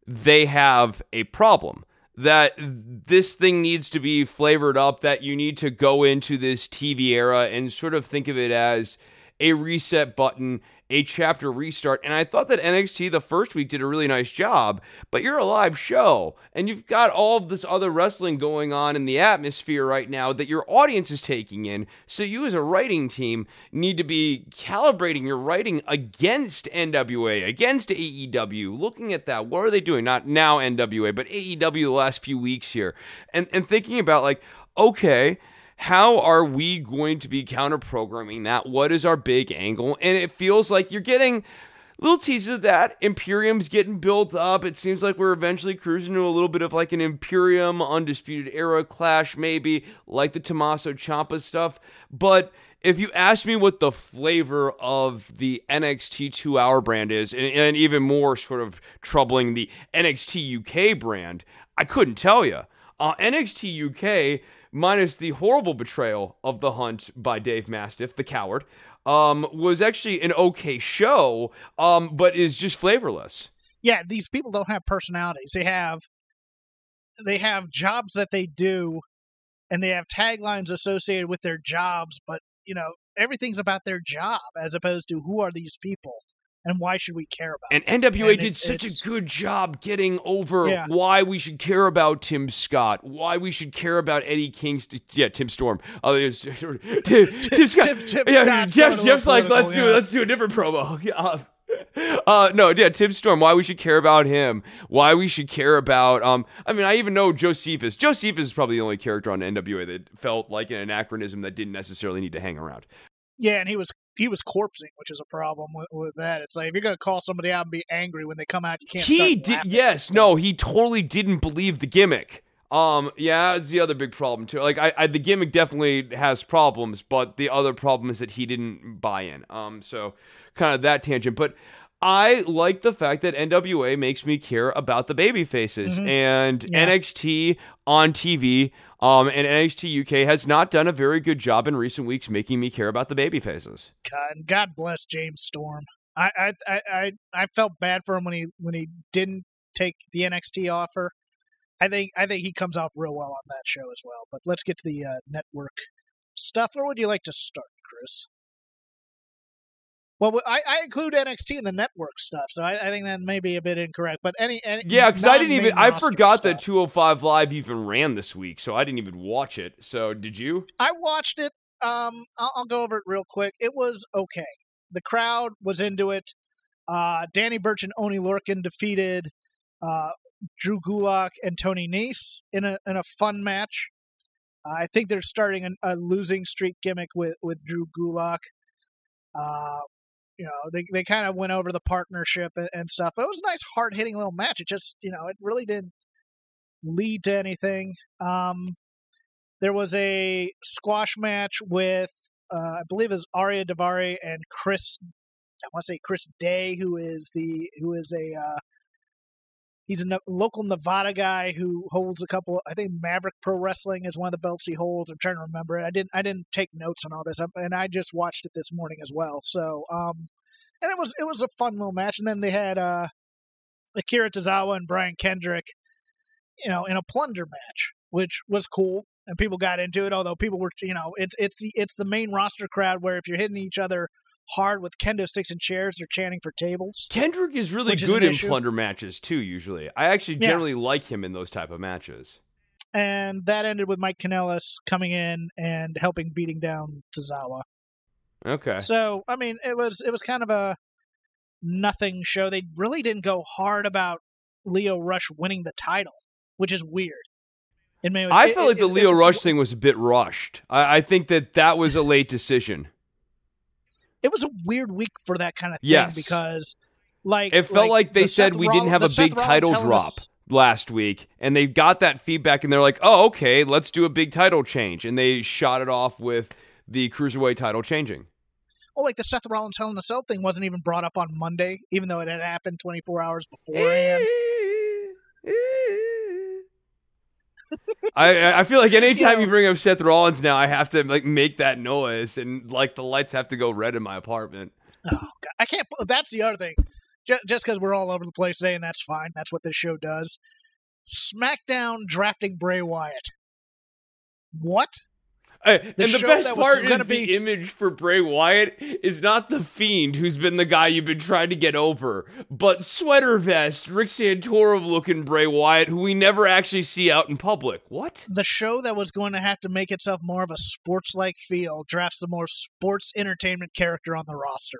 they have a problem. That this thing needs to be flavored up, that you need to go into this TV era and sort of think of it as a reset button, a chapter restart. And I thought that NXT the first week did a really nice job, but you're a live show and you've got all this other wrestling going on in the atmosphere right now that your audience is taking in. So you as a writing team need to be calibrating your writing against NWA, against AEW, looking at that. What are they doing? Not now NWA, but AEW the last few weeks here. And and thinking about like, okay, how are we going to be counter programming that? What is our big angle? And it feels like you're getting little teases of that. Imperium's getting built up. It seems like we're eventually cruising to a little bit of like an Imperium Undisputed Era clash, maybe like the Tommaso Ciampa stuff. But if you ask me what the flavor of the NXT two hour brand is, and, and even more sort of troubling the NXT UK brand, I couldn't tell you. Uh, NXT UK, minus the horrible betrayal of the hunt by Dave Mastiff, the coward, um, was actually an okay show, um, but is just flavorless. yeah, these people don't have personalities. They have they have jobs that they do and they have taglines associated with their jobs, but you know, everything's about their job as opposed to who are these people. And why should we care about? And it? NWA And did it- such a good job getting over Yeah. why we should care about Tim Scott, why we should care about Eddie Kingston. Yeah, Tim Storm. Oh, there's Tim, Tim Scott. Tim- Tim yeah, Jeff, Jeff's like, let's political, do yeah. let's do a different promo. Yeah. Uh, no, yeah, Tim Storm. Why we should care about him? Why we should care about? Um, I mean, I even know Josephus. Josephus is probably the only character on NWA that felt like an anachronism that didn't necessarily need to hang around. Yeah, and he was he was corpsing, which is a problem with, with that. It's like if you're gonna call somebody out and be angry when they come out, you can't. he did yes no he totally didn't believe the gimmick um yeah it's the other big problem too like I, I the gimmick definitely has problems but the other problem is that he didn't buy in um so kind of that tangent but I like the fact that NWA makes me care about the baby faces and Mm-hmm. Yeah. NXT on TV um and NXT UK has not done a very good job in recent weeks making me care about the baby faces. God, God bless James Storm. I, I I I felt bad for him when he when he didn't take the NXT offer. I think I think he comes off real well on that show as well. But let's get to the uh, network stuff. Where would you like to start, Chris? Well, I, I include NXT in the network stuff, so I, I think that may be a bit incorrect. But any, any Yeah, because I didn't even I forgot that 205 Live even ran this week, so I didn't even watch it. So did you? I watched it. Um, I'll, I'll go over it real quick. It was okay. The crowd was into it. Uh, Danny Burch and Oni Lorcan defeated uh, Drew Gulak and Tony Nese in a in a fun match. I think they're starting a, a losing streak gimmick with with Drew Gulak. Uh, you know, they they kind of went over the partnership and, and stuff. But it was a nice, hard hitting little match. It just you know, it really didn't lead to anything. Um, there was a squash match with uh, I believe is Ariya Daivari and Chris. I want to say Chris Day, who is the who is a uh, he's a local Nevada guy who holds a couple. I think Maverick Pro Wrestling is one of the belts he holds. I'm trying to remember it. I didn't I didn't take notes on all this, and I just watched it this morning as well. So um, and it was it was a fun little match. And then they had uh, Akira Tozawa and Brian Kendrick, you know, in a plunder match, which was cool and people got into it. Although people were, you know, it's it's the it's the main roster crowd where if you're hitting each other hard with kendo sticks and chairs, they're chanting for tables. Kendrick is really Which is good in plunder matches too. Usually, I actually Yeah. generally like him in those type of matches. And that ended with Mike Kanellis coming in and helping beating down Tozawa. Okay. So I mean, it was it was kind of a nothing show. They really didn't go hard about Lio Rush winning the title, which is weird. Many ways, I It- felt it- like the it- Lio Rush thing was a bit rushed. I, I think that that was a late decision. It was a weird week for that kind of thing Yes. because, like, It felt like, they the said Seth we didn't have a big title Hell in a drop S- last week, and they got that feedback, and they're like, "Oh, okay, let's do a big title change," and they shot it off with the cruiserweight title changing. Well, like the Seth Rollins Hell in a Cell thing wasn't even brought up on Monday, even though it had happened 24 hours beforehand. Eh, eh, eh. I I feel like anytime You you, bring up Seth Rollins now, I have to like make that noise, and like the lights have to go red in my apartment. Oh, God. I can't. That's the other thing. Just because we're all over the place today, and that's fine. That's what this show does. SmackDown drafting Bray Wyatt. What? Uh, and the best part is the be- image for Bray Wyatt is not the fiend who's been the guy you've been trying to get over, but sweater vest, Rick Santorum looking Bray Wyatt, who we never actually see out in public. What? The show that was going to have to make itself more of a sports-like feel drafts the more sports entertainment character on the roster.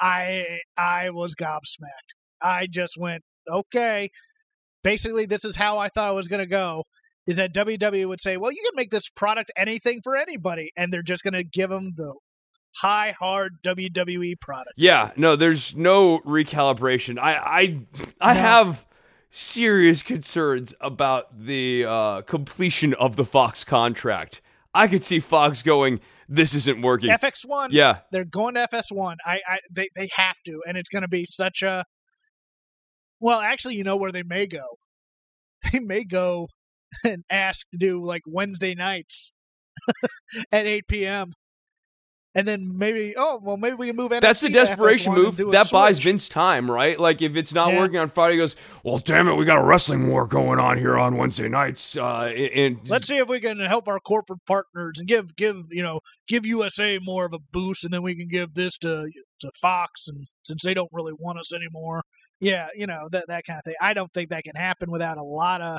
I I was gobsmacked. I just went, okay. Basically, this is how I thought it was going to go. Is that WWE would say, well, you can make this product anything for anybody, and they're just going to give them the high, hard WWE product. Yeah, no, there's no recalibration. I I I No. have serious concerns about the uh, completion of the Fox contract. I could see Fox going, "This isn't working." FX1, yeah, they're going to FS1. I, I they they have to, and it's going to be such a. Well, actually, you know where they may go. They may go and ask to do like Wednesday nights at 8 p.m. and then maybe oh well maybe we can move NXT That's the desperation move. That buys. Vince time, right? Like if it's not Yeah. working on Friday, he goes, "Well, damn it, we got a wrestling war going on here on Wednesday nights." Uh, and Let's see if we can help our corporate partners and give give you know give USA more of a boost, and then we can give this to to Fox, and since they don't really want us anymore, yeah, you know that that kind of thing. I don't think that can happen without a lot of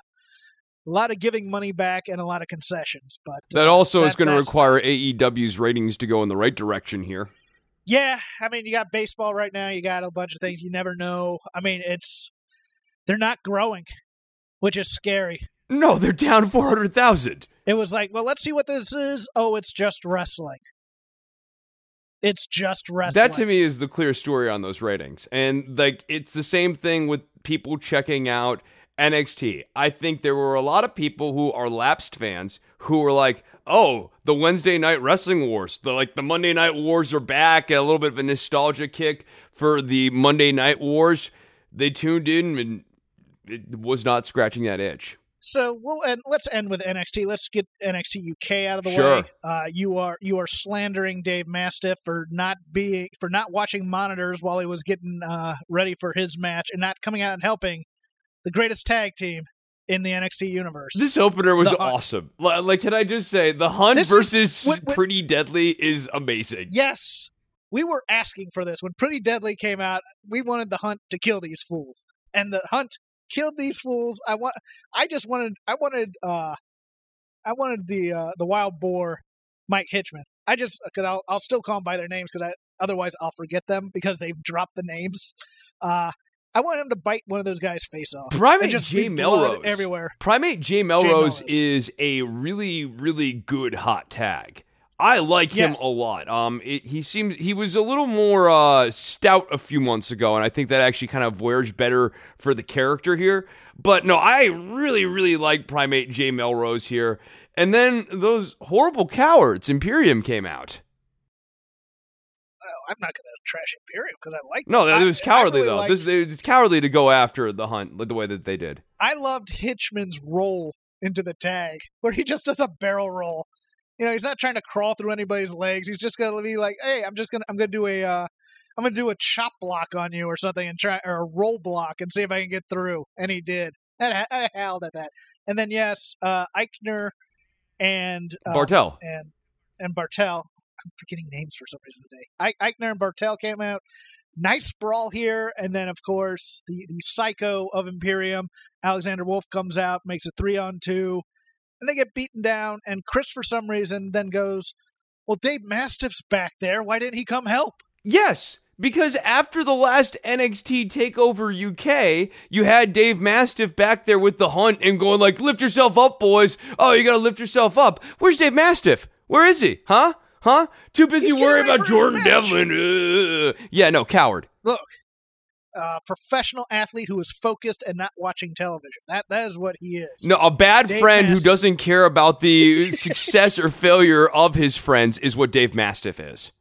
a lot of giving money back and a lot of concessions. But that uh, also is that- going to require AEW's ratings to go in the right direction here. Yeah, I mean, you got baseball right now. You got a bunch of things. You never know. I mean, it's they're not growing, which is scary. No, they're down four hundred thousand. It was like, well, let's see what this is. Oh, it's just wrestling. It's just wrestling. That to me is the clear story on those ratings. And like it's the same thing with people checking out NXT. I think there were a lot of people who are lapsed fans who were like, "Oh, the Wednesday night wrestling wars. The like the Monday night wars are back." A little bit of a nostalgia kick for the Monday night wars. They tuned in and it was not scratching that itch. So we'll end. Let's end with NXT. Let's get NXT UK out of the Sure. way. Uh, you are you are slandering Dave Mastiff for not being for not watching monitors while he was getting uh, ready for his match and not coming out and helping the greatest tag team in the NXT universe. This opener was awesome. Like, can I just say, the Hunt This is- versus what- what- Pretty Deadly is amazing. yes, we were asking for this when Pretty Deadly came out. We wanted the Hunt to kill these fools, and the Hunt killed these fools. I want. I just wanted. I wanted. uh I wanted the uh the wild boar, Mike Hitchman. I just because I'll I'll still call them by their names because I otherwise I'll forget them because they've dropped the names. Uh I want him to bite one of those guys' face off. Primate J. Melrose. everywhere. Primate J. Melrose, Melrose. is a really, really good hot tag. I like him a lot. Um, it, he seems he was a little more uh, stout a few months ago, and I think that actually kind of wears better for the character here. But no, I really, really like Primate J. Melrose here. And then those horrible cowards, Imperium came out. I'm not going to trash Imperium because I like. No, it was cowardly really though. liked- This it's cowardly to go after the hunt the way that they did. I loved Hitchman's roll into the tag, where he just does a barrel roll. You know, he's not trying to crawl through anybody's legs. He's just gonna be like, "Hey, I'm just gonna, I'm gonna do a, uh, I'm gonna do a chop block on you or something, and try or a roll block and see if I can get through." And he did. And I, I howled at that. And then yes, uh, Aichner and um, Barthel. and and Barthel. I'm forgetting names for some reason today. Aichner and Barthel came out. Nice brawl here, and then of course the the psycho of Imperium, Alexander Wolf comes out, makes a three on two, and they get beaten down. And Chris, for some reason, then goes, "Well, Dave Mastiff's back there. Why didn't he come help?" Yes, because after the last NXT Takeover UK, you had Dave Mastiff back there with the hunt and going like, "Lift yourself up, boys! Oh, you gotta lift yourself up." Where's Dave Mastiff? Where is he? Huh? Huh? Too busy worrying about Jordan. Devlin. Uh, yeah, no, coward. Look, a professional athlete who is focused and not watching television. That that is what he is. No, a bad Dave friend who doesn't care about the success or failure of his friends is what Dave Mastiff is.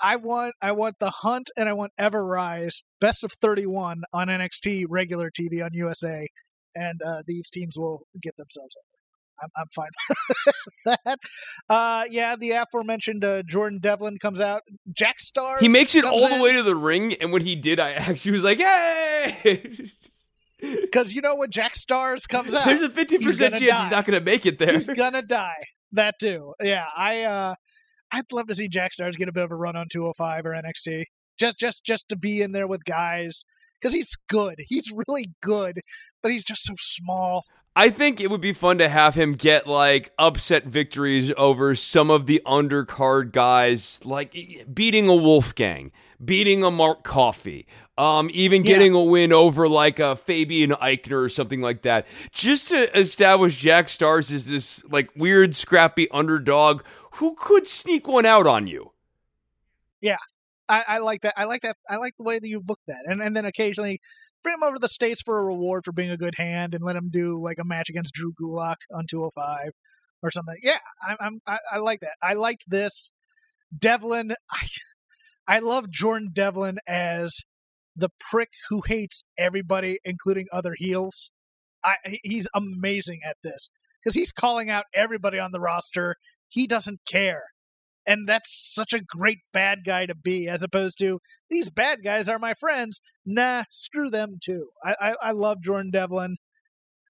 I want I want the Hunt and I want Ever Rise best of 31 on NXT regular TV on USA, and uh, these teams will get themselves over. I'm, I'm fine that. Uh, yeah, the aforementioned uh, Jordan Devlin comes out. Jack Starz. He makes it all the way to the ring, and when he did, I actually was like, "Hey!" because you know when Jack Starz comes out, There's a fifty percent chance die. he's not going to make it there. he's gonna die. That too. Yeah, I uh, I'd love to see Jack Starz get a bit of a run on 205 or NXT. Just just just to be in there with guys because he's good. He's really good, but he's just so small. I think it would be fun to have him get like upset victories over some of the undercard guys, like beating a Wolfgang, beating a Mark Coffey, um, even Yeah. getting a win over like a Fabian Aichner or something like that, just to establish Jack Starz as this like weird, scrappy underdog who could sneak one out on you. I, I like that. I like that. I like the way that you book that, and and then occasionally bring him over to the states for a reward for being a good hand, and let him do like a match against Drew Gulak on 205 or something. Yeah, I'm, I'm I, I like that. I liked this. Devlin, I I love Jordan Devlin as the prick who hates everybody, including other heels. I he's amazing at this because he's calling out everybody on the roster. He doesn't care. And that's such a great bad guy to be, as opposed to these bad guys are my friends. Nah, screw them too. I I, I love Jordan Devlin.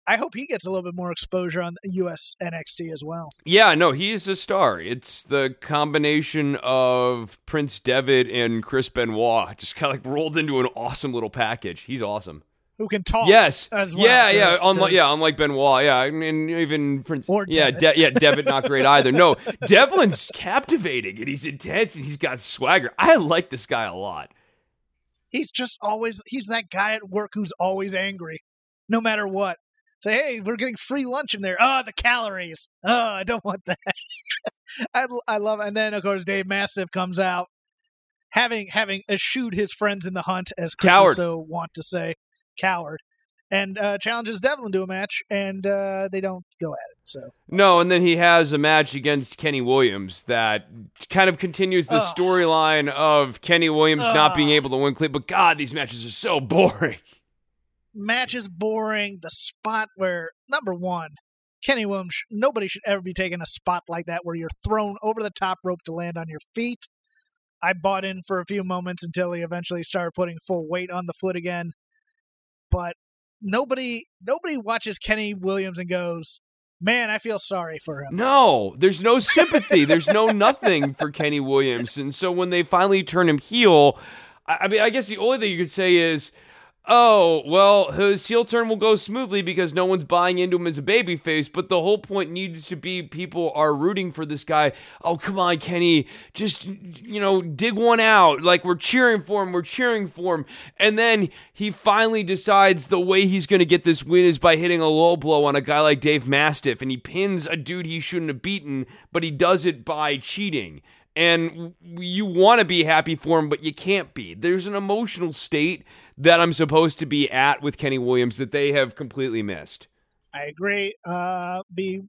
I hope he gets a little bit more exposure on US NXT as well. Yeah, no, he's a star. It's the combination of Prince Devitt and Chris Benoit just kind of like rolled into an awesome little package. He's awesome. Who can talk? Yes. as well. yeah, yeah. There's- Unlike, yeah, unlike Benoit. Yeah, I mean, even Prince. Or yeah, Devitt. De- yeah, Devitt not great either. No, Devlin's captivating and he's intense and he's got swagger. I like this guy a lot. he's just always he's that guy at work who's always angry, no matter what. Say, hey, we're getting free lunch in there. Oh, the calories. Oh, I don't want that. I I love. And then of course Dave Mastiff comes out, having having eschewed his friends in the hunt, as Chris Coward. so want to say, coward, and uh, challenges Devlin to a match, and uh, they don't go at it. So No, and then he has a match against Kenny Williams that kind of continues the Ugh. storyline of Kenny Williams not being able to win clean. But God, these matches are so boring. match is boring. The spot where number one, Kenny Williams, nobody should ever be taking a spot like that where you're thrown over the top rope to land on your feet. I bought in for a few moments until he eventually started putting full weight on the foot again. But nobody nobody watches Kenny Williams and goes, Man, I feel sorry for him. No, there's no sympathy. there's no nothing for Kenny Williams. And so when they finally turn him heel, I, I mean, I guess the only thing you could say is, oh, well, his heel turn will go smoothly because no one's buying into him as a babyface. But the whole point needs to be people are rooting for this guy. Oh, come on, Kenny. Just, you know, dig one out. Like, we're cheering for him. We're cheering for him. And then he finally decides the way he's going to get this win is by hitting a low blow on a guy like Dave Mastiff. And he pins a dude he shouldn't have beaten, but he does it by cheating. And you want to be happy for him, but you can't be. There's an emotional state that I'm supposed to be at with Kenny Williams that they have completely missed. I agree. Uh, be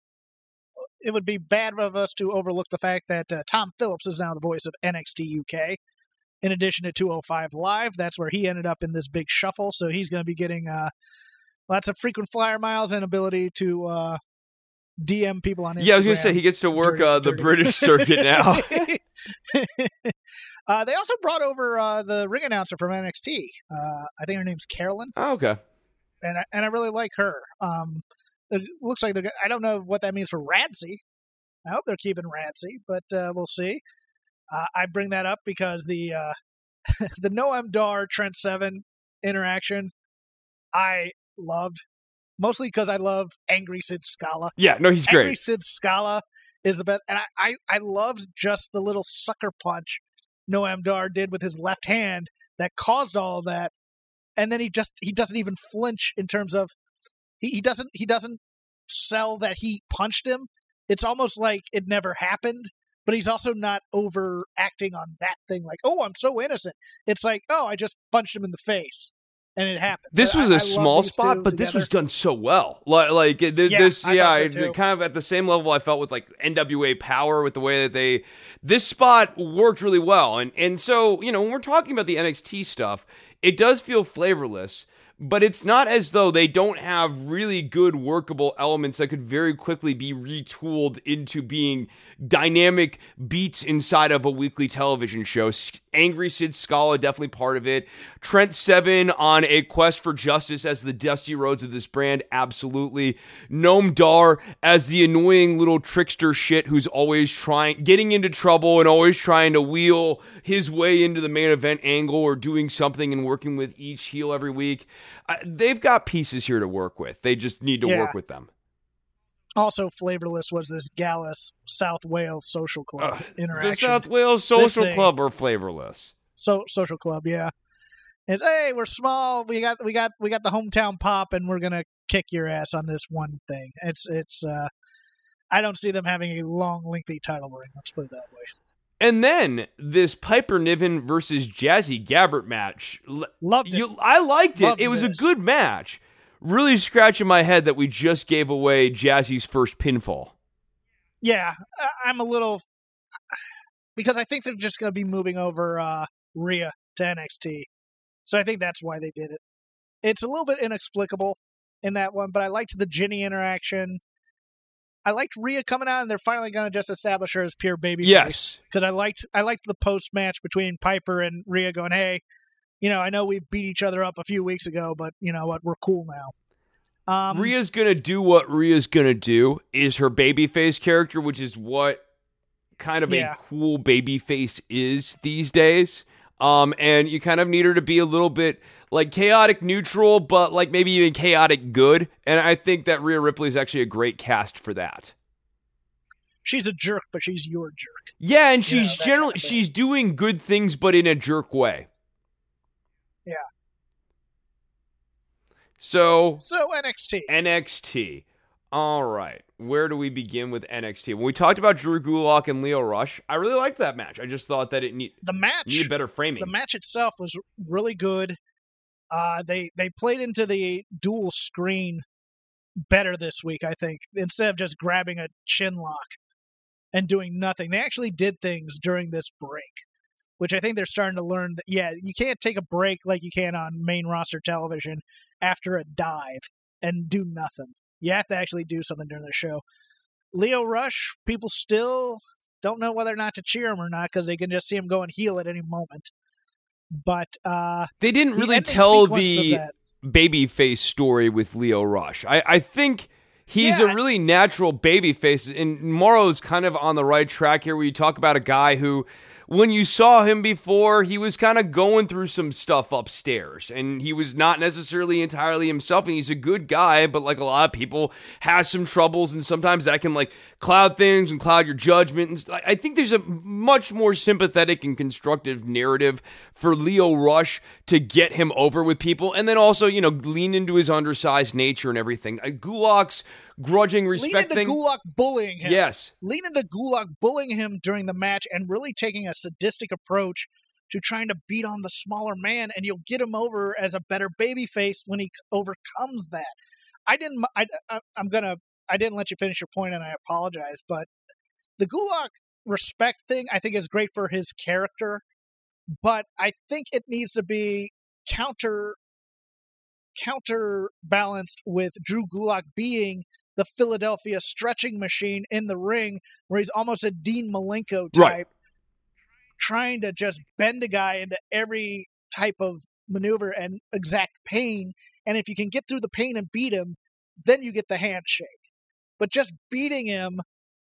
it would be bad of us to overlook the fact that uh, Tom Phillips is now the voice of NXT UK. In addition to 205 Live, that's where he ended up in this big shuffle. So he's going to be getting uh, lots of frequent flyer miles and ability to uh, DM people on Instagram. Yeah, I was going to say he gets to work Dirty- uh, the dirty. British circuit now. uh, they also brought over uh, the ring announcer from NXT. Uh, I think her name's Carolyn. oh, okay. and I, and I really like her. Um, it looks like they're. I don't know what that means for Radsy. I hope they're keeping Radsy, but uh, we'll see. Uh, I bring that up because the uh, the Noam Dar Trent Seven interaction I loved mostly because I love Angry Sid Scala. Yeah, no, he's Angry great. Angry Sid Scala is the best, and I, I I loved just the little sucker punch Noam Dar did with his left hand that caused all of that, and then he just he doesn't even flinch in terms of he, he doesn't he doesn't sell that he punched him. It's almost like it never happened, but he's also not overacting on that thing like oh I'm so innocent. It's like oh I just punched him in the face and it happened. This I- was I a love small spot, but this was done so well. Like, like it- th- Yeah, this, yeah, so kind of at the same level I felt with like NWA Power with the way that they this spot worked really well, and and so you know when we're talking about the NXT stuff, it does feel flavorless. But it's not as though they don't have really good workable elements that could very quickly be retooled into being dynamic beats inside of a weekly television show. Angry Sid Scala definitely part of it. Trent Seven on a quest for justice as the dusty roads of this brand, absolutely. Noam Dar as the annoying little trickster shit who's always trying, getting into trouble and always trying to wheel his way into the main event angle or doing something and working with each heel every week. Uh, they've got pieces here to work with. They just need to Yeah. work with them. Also flavorless was this Gallus South Wales Social Club Ugh, interaction. The South Wales Social. Club are flavorless. so social club, yeah. It's hey, we're small. We got we got we got the hometown pop, and we're gonna kick your ass on this one thing. It's it's. uh I don't see them having a long, lengthy title reign. Let's put it that way. And then this Piper Niven versus Jazzy Gabert match. Loved it. You, I liked it. Loved it was a good match. Really scratching my head that we just gave away Jazzy's first pinfall. yeah, I'm a little because I think they're just gonna be moving over uh Rhea to NXT, so I think that's why they did it. It's a little bit inexplicable in that one, but I liked the Jinny interaction. I liked Rhea coming out, and they're finally going to just establish her as pure baby. Yes, because I liked I liked the post match between Piper and Rhea going, "Hey, you know, I know we beat each other up a few weeks ago, but you know what? We're cool now." Um, Rhea's gonna do what Rhea's gonna do. Is her babyface character, which is what kind of yeah. a cool babyface is these days. Um, and you kind of need her to be a little bit like chaotic neutral, but like maybe even chaotic good. And I think that Rhea Ripley is actually a great cast for that. She's a jerk, but she's your jerk. Yeah, and she's you know, generally kind of she's doing good things, but in a jerk way. Yeah. So So NXT. NXT. All right. Where do we begin with NXT? When we talked about Drew Gulak and Lio Rush, I really liked that match. I just thought that it need, the match needed better framing. The match itself was really good. Uh, they they played into the dual screen better this week, I think, instead of just grabbing a chin lock and doing nothing. They actually did things during this break, which I think they're starting to learn that yeah, you can't take a break like you can on main roster television after a dive and do nothing. You have to actually do something during the show. Lio Rush, people still don't know whether or not to cheer him or not because they can just see him going heel at any moment. But uh, they didn't really tell the babyface story with Lio Rush. I, I think he's yeah. a really natural babyface, and Mauro's kind of on the right track here. Where you talk about a guy who when you saw him before, he was kind of going through some stuff upstairs and he was not necessarily entirely himself. And he's a good guy, but like a lot of people, has some troubles. And sometimes that can like cloud things and cloud your judgment. And I think there's a much more sympathetic and constructive narrative for Lio Rush to get him over with people. And then also, you know, lean into his undersized nature and everything. Uh, Gulak's grudging respect Lean into Gulak bullying him. Yes. Lean into Gulak bullying him during the match and really taking a sadistic approach to trying to beat on the smaller man, and you'll get him over as a better babyface when he overcomes that. I didn't. I, I, I'm gonna. I didn't let you finish your point, and I apologize. But the Gulak respect thing, I think, is great for his character, but I think it needs to be counter counterbalanced with Drew Gulak being the Philadelphia stretching machine in the ring, where he's almost a Dean Malenko type, right. trying to just bend a guy into every type of maneuver and exact pain. And if you can get through the pain and beat him, then you get the handshake. But just beating him,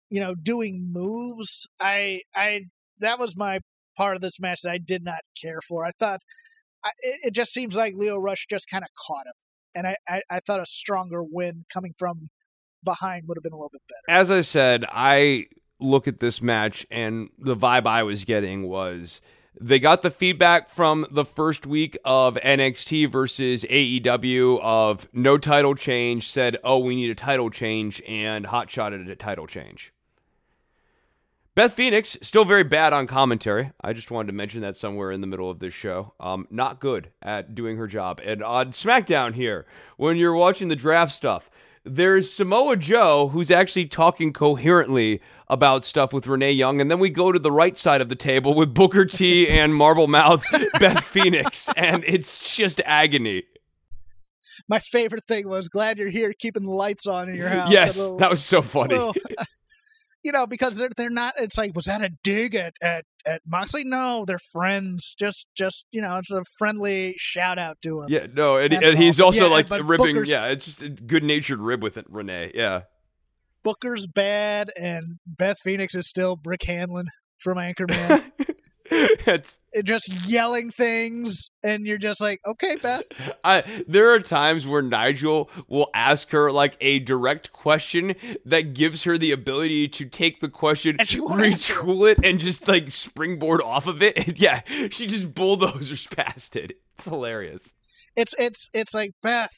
you know, doing moves, I, I, that was my part of this match that I did not care for. I thought I, it, just seems like Lio Rush just kind of caught him. And I, I, I, thought a stronger win coming from behind would have been a little bit better. As I said, I look at this match and the vibe I was getting was they got the feedback from the first week of NXT versus AEW of no title change, said, oh, we need a title change, and hot shotted a title change. Beth Phoenix, still very bad on commentary. I just wanted to mention that somewhere in the middle of this show. Um, not good at doing her job. And on SmackDown here, when you're watching the draft stuff, there's Samoa Joe who's actually talking coherently about stuff with Renee Young, and then we go to the right side of the table with Booker T and Marble Mouth Beth Phoenix, and it's just agony. My favorite thing was glad you're here, keeping the lights on in your house. Yes, little, that was so funny. Little, you know, because they're they're not. It's like, was that a dig at at at Moxley? No, they're friends. Just just you know, it's a friendly shout out to him. Yeah, no, and, and he's also yeah, like ribbing. Booker's, yeah, it's just a good natured rib with it, Renee. Yeah, Booker's bad, and Beth Phoenix is still Brick Hanlon from Anchorman. it's just yelling things and you're just like okay beth. I, there are times where nigel will ask her like a direct question that gives her the ability to take the question retool it and just like springboard off of it. And yeah she just bulldozers past it. It's hilarious. It's it's it's like beth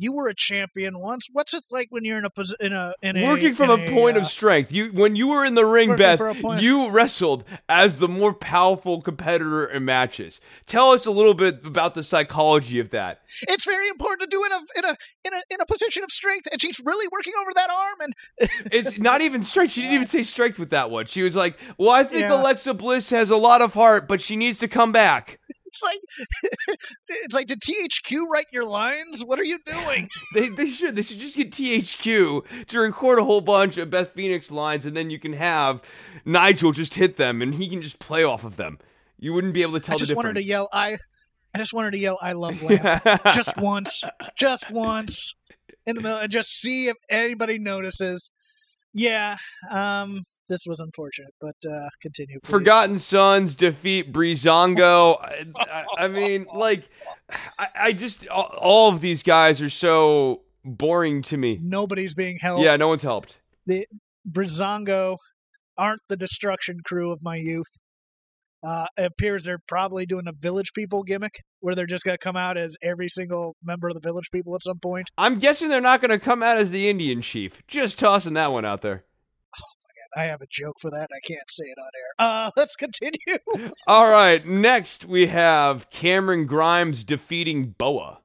you were a champion once. What's it like when you're in a in a in working a, from a, a, point uh, of strength? You when you were in the ring, Beth, you wrestled as the more powerful competitor in matches. Tell us a little bit about the psychology of that. It's very important to do in a in a in a in a position of strength, and she's really working over that arm. And it's not even strength. She didn't even say strength with that one. She was like, "Well, I think yeah. Alexa Bliss has a lot of heart, but she needs to come back." It's like it's like did THQ write your lines? What are you doing? They they should they should just get THQ to record a whole bunch of Beth Phoenix lines, and then you can have Nigel just hit them, and he can just play off of them. You wouldn't be able to tell I just the wanted to yell I I just wanted to yell I love lamp just once, just once in the middle and just see if anybody notices. Yeah, um this was unfortunate, but uh continue. please. Forgotten Sons defeat Breezango. I, I, I mean, like, I, I just all, all of these guys are so boring to me. Nobody's being helped. Yeah, no one's helped. The Breezango aren't the destruction crew of my youth. Uh, it appears they're probably doing a village people gimmick where they're just going to come out as every single member of the village people at some point. I'm guessing they're not going to come out as the Indian chief. Just tossing that one out there. I have a joke for that. I can't say it on air. Uh, let's continue. All right, next we have Cameron Grimes defeating Boa.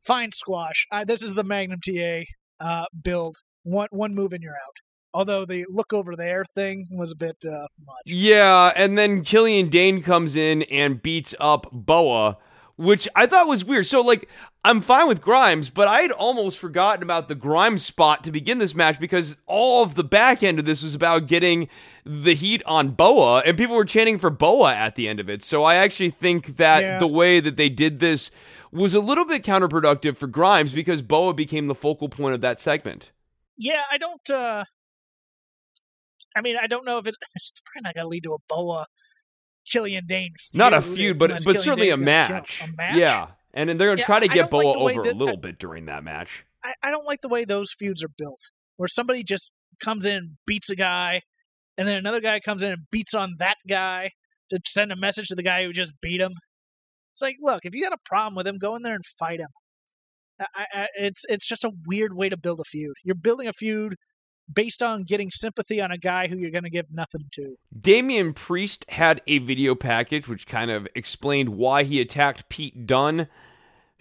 Fine squash. Uh, this is the Magnum TA uh, build. One one move and you're out. Although the look over there thing was a bit uh, much. Yeah, and then Killian Dane comes in and beats up Boa, which I thought was weird. So, like, I'm fine with Grimes, but I had almost forgotten about the Grimes spot to begin this match because all of the back end of this was about getting the heat on Boa, and people were chanting for Boa at the end of it. So, I actually think that Yeah. the way that they did this was a little bit counterproductive for Grimes because Boa became the focal point of that segment. Yeah, I don't. uh I mean, I don't know if it, it's probably not going to lead to a Boa Killian Dane feud. Not a feud, but but Killian certainly a gonna match. A match. Yeah. And then they're going to Yeah, try to get like Boa way over a little I- bit during that match. I, I don't like the way those feuds are built, where somebody just comes in beats a guy, and then another guy comes in and beats on that guy to send a message to the guy who just beat him. It's like, look, if you got a problem with him, go in there and fight him. I, I, it's it's just a weird way to build a feud. You're building a feud based on getting sympathy on a guy who you're going to give nothing to. Damian Priest had a video package which kind of explained why he attacked Pete Dunne.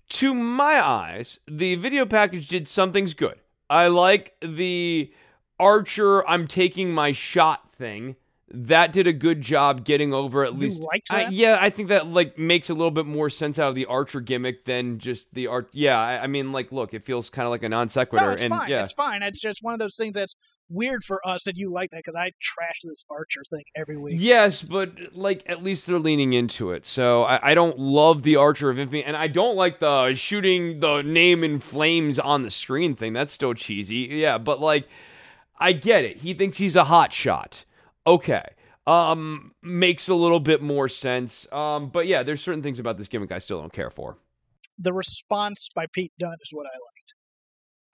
To my eyes, the video package did some things good. I like the Archer, I'm taking my shot thing. That did a good job getting over at You least. I, yeah, I think that like makes a little bit more sense out of the Archer gimmick than just the art. Yeah, I, I mean, like, look, it feels kind of like a non sequitur, No, it's and fine. yeah, It's fine. It's just one of those things that's weird for us that you like that because I trash this Archer thing every week. Yes, but like at least they're leaning into it. So I, I don't love the Archer of Infamy, and I don't like the shooting the name in flames on the screen thing. That's still cheesy. Yeah, but like I get it. He thinks he's a hot shot. Okay. Um makes a little bit more sense. Um but yeah, there's certain things about this gimmick I still don't care for. the response by Pete Dunne is what I liked.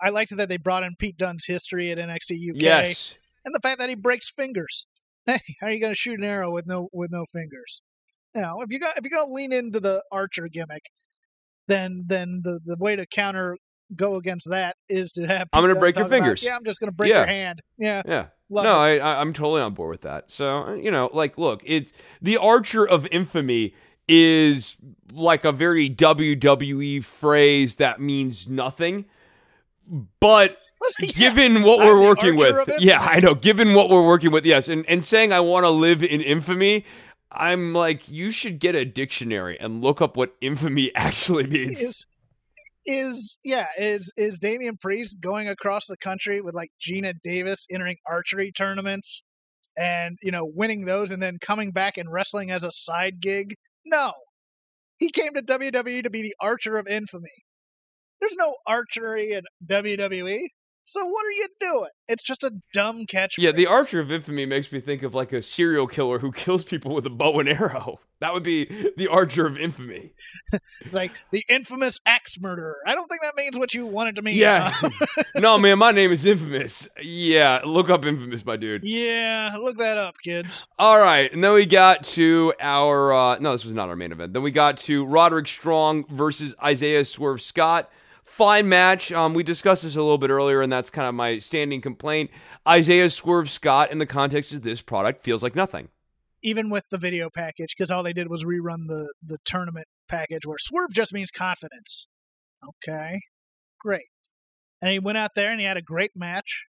I liked that they brought in Pete Dunne's history at NXT UK, Yes. and the fact that he breaks fingers. Hey, how are you going to shoot an arrow with no with no fingers? Now, if you got if you're going to lean into the Archer gimmick, then then the the way to counter go against that is to have. I'm gonna Dunne break your talk about, fingers. yeah, I'm just going to break Yeah. your hand. Yeah, Yeah. Love no, it. I, I, I'm totally on board with that. So you know, like, look, it's the Archer of Infamy is like a very WWE phrase that means nothing, but Yeah. given what I'm we're working with, yeah, I know. Given what we're working with, yes, and and saying I want to live in infamy. I'm like, you should get a dictionary and look up what infamy actually means. is is yeah is is Damian Priest going across the country with like Geena Davis entering archery tournaments and you know winning those and then coming back and wrestling as a side gig? No, he came to WWE to be the Archer of Infamy. There's no archery in WWE. So what are you doing? It's just a dumb catchphrase. Yeah, the Archer of Infamy makes me think of like a serial killer who kills people with a bow and arrow. That would be the Archer of Infamy. It's like the infamous axe murderer. I don't think that means what you wanted to mean. Yeah. no, man, my name is Infamous. Yeah, look up Infamous, my dude. yeah. Look that up, kids. All right, and then we got to our uh no, this was not our main event. Then we got to Roderick Strong versus Isaiah Swerve Scott. Fine match. Um, we discussed this a little bit earlier, and that's kind of my standing complaint. Isaiah Swerve Scott, in the context of this product, feels like nothing. even with the video package, because all they did was rerun the the tournament package where swerve just means confidence. Okay, great. And he went out there and he had a great match,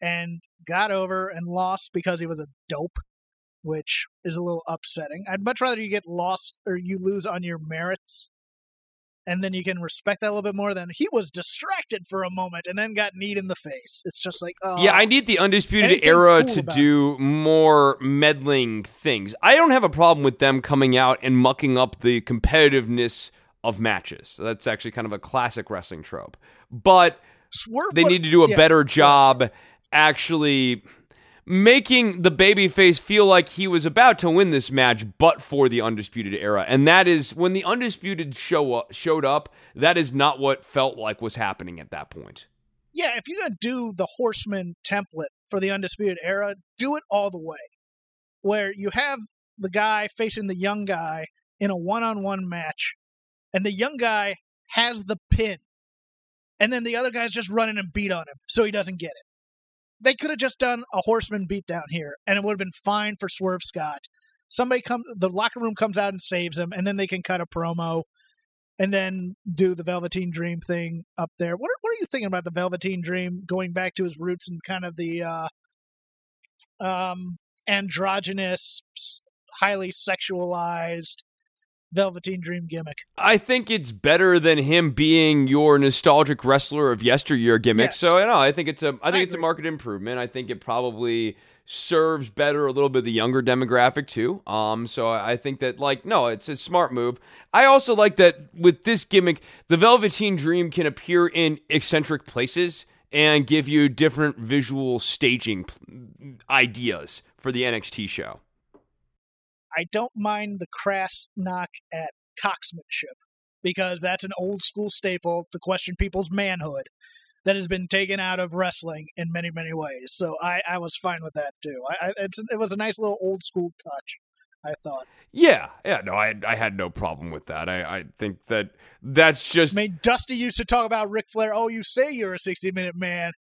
and got over and lost because he was a dope. which is a little upsetting. I'd much rather you get lost or you lose on your merits, and then you can respect that a little bit more than he was distracted for a moment and then got kneed in the face. It's just like, oh, Yeah, I oh, need the Undisputed Era cool to do more meddling things. I don't have a problem with them coming out and mucking up the competitiveness of matches. So that's actually kind of a classic wrestling trope. But Swerve they need to do a yeah, better job actually making the babyface feel like he was about to win this match but for the undisputed era. And that is when the undisputed show up, showed up that is not what felt like was happening at that point. Yeah, if you're gonna do the Horseman template for the Undisputed Era, do it all the way, where you have the guy facing the young guy in a one-on-one match, and the young guy has the pin, and then the other guy's just running and beat on him, so he doesn't get it. They could have just done a Horseman beatdown here, and it would have been fine for Swerve Scott. Somebody come, the locker room comes out and saves him, and then they can cut a promo and then do the Velveteen Dream thing up there. What are, what are you thinking about the Velveteen Dream going back to his roots and kind of the uh, um, androgynous, highly sexualized Velveteen Dream gimmick? I think it's better than him being your nostalgic wrestler of yesteryear gimmick. Yes. So I know I think it's a I think I it's a market improvement. I think it probably serves better a little bit the younger demographic too. Um, so I think that like no, it's a smart move. I also like that with this gimmick, the Velveteen Dream can appear in eccentric places and give you different visual staging ideas for the NXT show. I don't mind the crass knock at cocksmanship because that's an old school staple to question people's manhood that has been taken out of wrestling in many, many ways. So I, I was fine with that too. I, I, it's, it was a nice little old school touch, I thought. Yeah, yeah, no, I I had no problem with that. I, I think that that's just I mean, Dusty used to talk about Ric Flair. Oh, you say you're a 60 minute man.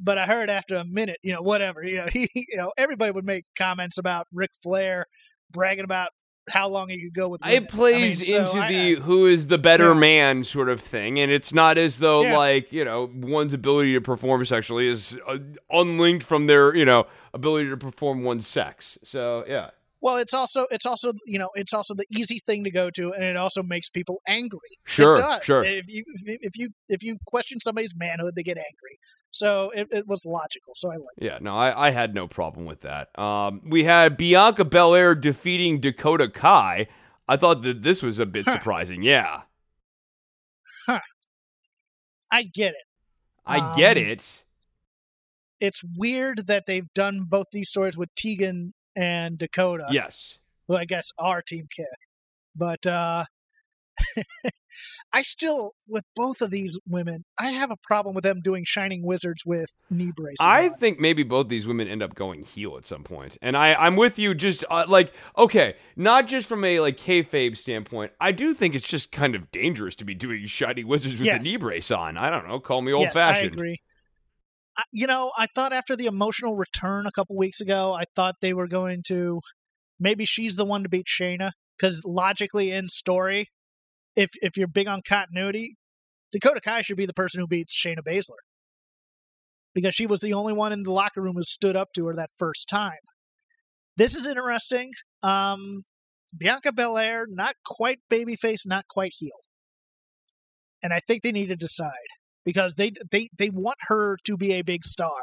But I heard after a minute, you know, whatever, you know, he, you know, everybody would make comments about Ric Flair bragging about how long he could go with. women. it plays I mean, so into I- the who is the better Yeah. man sort of thing and it's not as though Yeah. like you know one's ability to perform sexually is uh, unlinked from their you know ability to perform one's sex so yeah Well, it's also it's also you know it's also the easy thing to go to, and it also makes people angry. Sure, sure. If you if you if you question somebody's manhood, they get angry. So it, it was logical. So I like. yeah no I, I had no problem with that um we had bianca belair defeating dakota kai i thought that this was a bit Huh. surprising yeah Huh. I get it. i get Um, it It's weird that they've done both these stories with Tegan and Dakota. yes Who I guess are Team Kick, but uh, I still with both of these women, I have a problem with them doing Shining Wizards with knee braces. I on. think maybe both these women end up going heel at some point, and I I'm with you. Just uh, like okay, not just from a like kayfabe standpoint. I do think it's just kind of dangerous to be doing Shining Wizards with Yes. the knee brace on. I don't know. Call me old yes, I fashioned. agree. I, you know, I thought after the emotional return a couple weeks ago, I thought they were going to maybe she's the one to beat Shayna because logically in story, if if you're big on continuity, Dakota Kai should be the person who beats Shayna Baszler because she was the only one in the locker room who stood up to her that first time. This is interesting. Um, Bianca Belair, not quite babyface, not quite heel, and I think they need to decide because they they they want her to be a big star,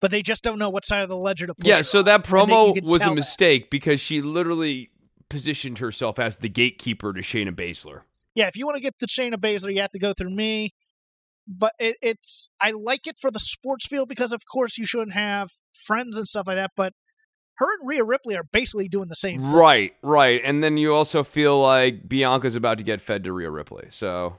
but they just don't know what side of the ledger to put. Yeah. So that And they- promo was a that. mistake because she literally positioned herself as the gatekeeper to Shayna Baszler. Yeah, if you want to get the Shayna Baszler, you have to go through me. But it, it's I like it for the sports field because of course you shouldn't have friends and stuff like that. But her and Rhea Ripley are basically doing the same. thing. Right. Right. And then you also feel like Bianca's about to get fed to Rhea Ripley. So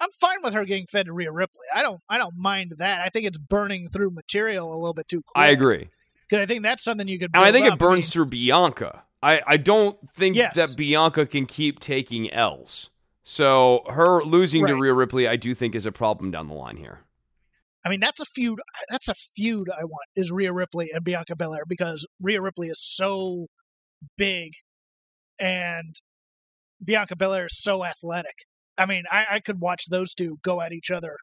I'm fine with her getting fed to Rhea Ripley. I don't I don't mind that. I think it's burning through material a little bit too. Quick. I agree. because I think that's something you could. And I think up. it burns mean, through Bianca. I, I don't think Yes. that Bianca can keep taking L's. So her losing to Right. Rhea Ripley, I do think is a problem down the line here. I mean, that's a feud. That's a feud I want is Rhea Ripley and Bianca Belair because Rhea Ripley is so big, and Bianca Belair is so athletic. I mean, I, I could watch those two go at each other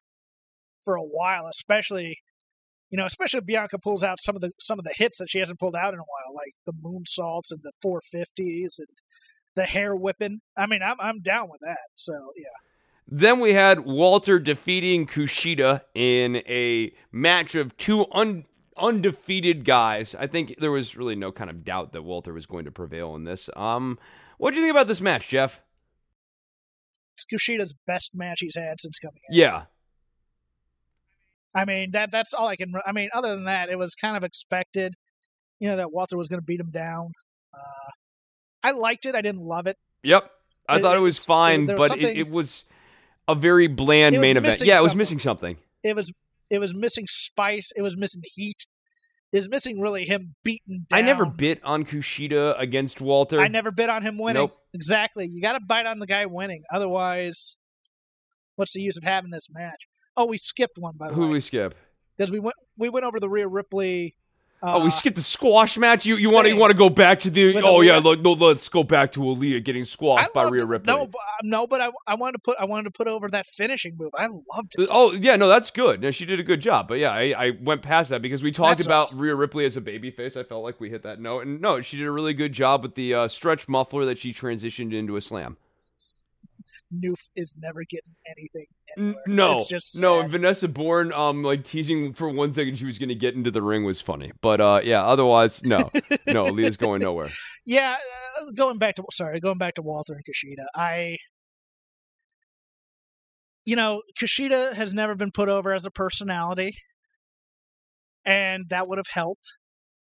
for a while, especially You know, especially if Bianca pulls out some of the some of the hits that she hasn't pulled out in a while, like the moonsaults and the 450s and the hair whipping. I mean, I'm I'm down with that. So yeah. Then we had Walter defeating Kushida in a match of two un- undefeated guys. I think there was really no kind of doubt that Walter was going to prevail in this. Um, what do you think about this match, Jeff? It's Kushida's best match he's had since coming in. Yeah. I mean that that's all I can. I mean, other than that, it was kind of expected. You know that Walter was going to beat him down. Uh, I liked it. I didn't love it. Yep. I It- thought it was fine, was but it, it was a very bland main event. Yeah, it was something. missing something. It was it was missing spice. It was missing heat. It was missing really him beating down. I never bit on Kushida against Walter. I never bit on him winning. Nope. Exactly. You got to bite on the guy winning. Otherwise, what's the use of having this match? Oh, we skipped one by the Who way Who we skip? because we went we went over the Rhea Ripley. oh, we uh, skipped the squash match. You you want to you want to go back to the? Oh yeah, Aaliyah. look, no, let's go back to Aaliyah getting I squashed by Rhea. Ripley. No, but, uh, no, but I, I wanted to put I wanted to put over that finishing move. I loved it. Oh yeah, no, that's good. No, she did a good job. But yeah, I, I went past that because we talked That's about Rhea Ripley as a babyface. I felt like we hit that note, and no, she did a really good job with the uh, stretch muffler that she transitioned into a slam. Noof is never getting anything. N- no, no. Vanessa Borne, um, like teasing for one second she was going to get into the ring was funny, but uh, yeah, otherwise, no, no, Leah's going nowhere. Yeah, uh, going back to sorry, going back to Walter and Kushida. I, you know, Kushida has never been put over as a personality, and that would have helped.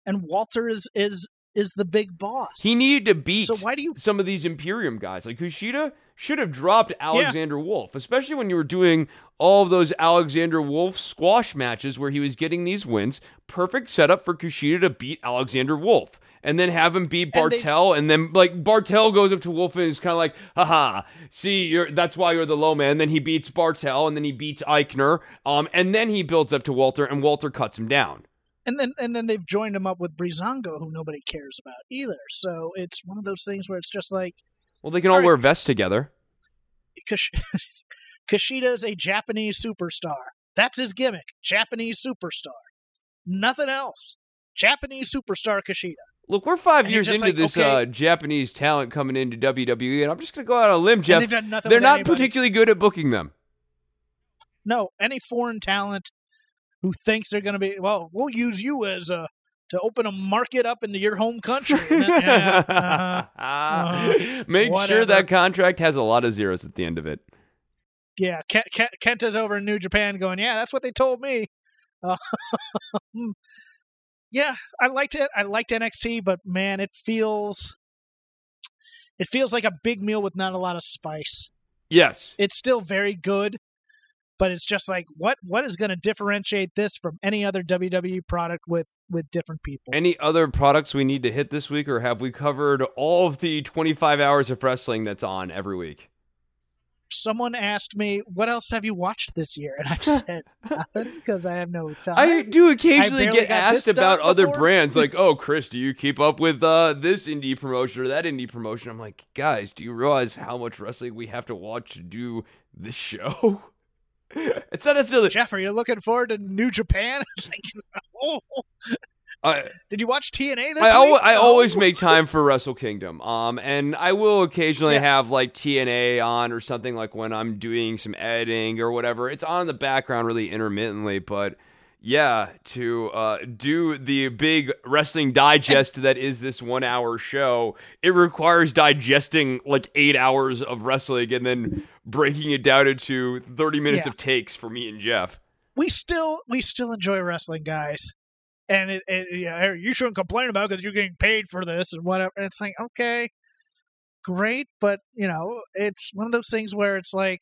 And Walter is is is the big boss. He needed to beat So why do you? some of these Imperium guys. Like Kushida should have dropped Alexander Wolf, especially when you were doing all of those Alexander Wolf squash matches where he was getting these wins. Perfect setup for Kushida to beat Alexander Wolf. And then have him beat And they- Barthel, and then like Barthel goes up to Wolf and is kind of like, haha, see, you're that's why you're the low man. And then he beats Barthel, and then he beats Aichner, um, and then he builds up to Walter, and Walter cuts him down. And then and then they've joined him up with Breezango, who nobody cares about either. So it's one of those things where it's just like Well, they can all, All right. wear vests together. Kush- Kushida is a Japanese superstar. That's his gimmick. Japanese superstar. Nothing else. Japanese superstar Kushida. Look, we're five And years into like, this okay. uh, Japanese talent coming into WWE, and I'm just going to go out on a limb, Jeff. they've done nothing They're not anybody. particularly good at booking them. No, any foreign talent who thinks they're going to be well, we'll use you as a to open a market up into your home country. Then- yeah, uh-huh. uh-huh. Make sure that contract has a lot of zeros at the end of it. yeah, Ke- Ke- Kenta's over in New Japan going, yeah, that's what they told me. Uh, yeah, I liked it. I liked NXT, but man, it feels it feels like a big meal with not a lot of spice. Yes. It's still very good, but it's just like what what is going to differentiate this from any other WWE product with with different people? Any other products we need to hit this week, or have we covered all of the 25 hours of wrestling that's on every week? Someone asked me, "What else have you watched this year?" And I said nothing because I have no time. I do occasionally barely get asked about other before. brands, like, "Oh, Chris, do you keep up with uh, this indie promotion or that indie promotion?" I'm like, guys, do you realize how much wrestling we have to watch to do this show? it's not necessarily. Jeff, are you looking forward to New Japan? It's like, oh, I, did you watch TNA this I, al-? I No. always make time for Wrestle Kingdom, um, and I will occasionally Yes. have like TNA on or something like when I'm doing some editing or whatever. It's on in the background really intermittently, but yeah, to uh, do the big wrestling digest that is this one hour show, it requires digesting like eight hours of wrestling and then breaking it down into thirty minutes Yeah. of takes for me and Jeff. we still we still enjoy wrestling, guys. And it, it yeah, hey, you shouldn't complain about because you're getting paid for this and whatever. And it's like okay, great, but you know, it's one of those things where it's like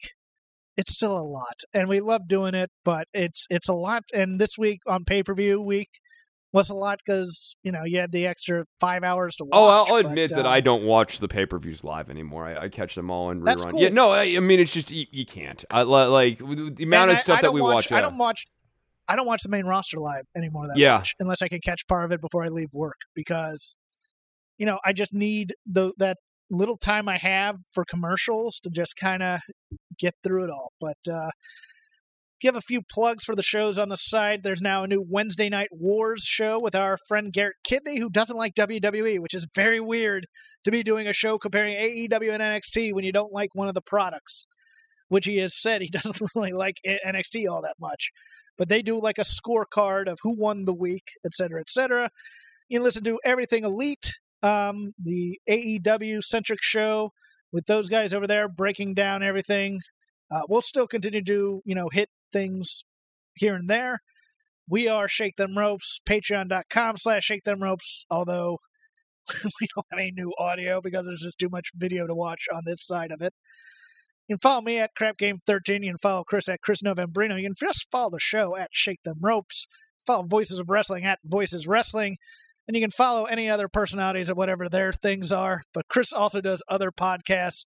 it's still a lot, and we love doing it, but it's it's a lot. And this week on pay per view week was a lot because you know you had the extra five hours to watch. Oh, I'll, but, admit that uh, I don't watch the pay per views live anymore. I, I catch them all in rerun. cool. Yeah, no, I, I mean it's just you, you can't. I like the amount And of stuff that we watch. watch. I don't watch. I don't watch the main roster live anymore that Yeah. much unless I can catch part of it before I leave work because, you know, I just need the that little time I have for commercials to just kind of get through it all. But uh, have a few plugs for the shows on the side, there's now a new Wednesday Night Wars show with our friend Garrett Kidney, who doesn't like WWE, which is very weird to be doing a show comparing AEW and NXT when you don't like one of the products, which he has said he doesn't really like NXT all that much. But they do like a scorecard of who won the week, et cetera, et cetera. You listen to Everything Elite, um, the AEW centric show with those guys over there breaking down everything. Uh, we'll still continue to, you know, hit things here and there. We are Shake Them Ropes, patreon.com slash Shake Them Ropes, although we don't have any new audio because there's just too much video to watch on this side of it. You can follow me at Crap Game 13. You can follow Chris at Chris Novembrino. You can just follow the show at Shake Them Ropes. Follow Voices of Wrestling at Voices Wrestling. And you can follow any other personalities at whatever their things are. But Chris also does other podcasts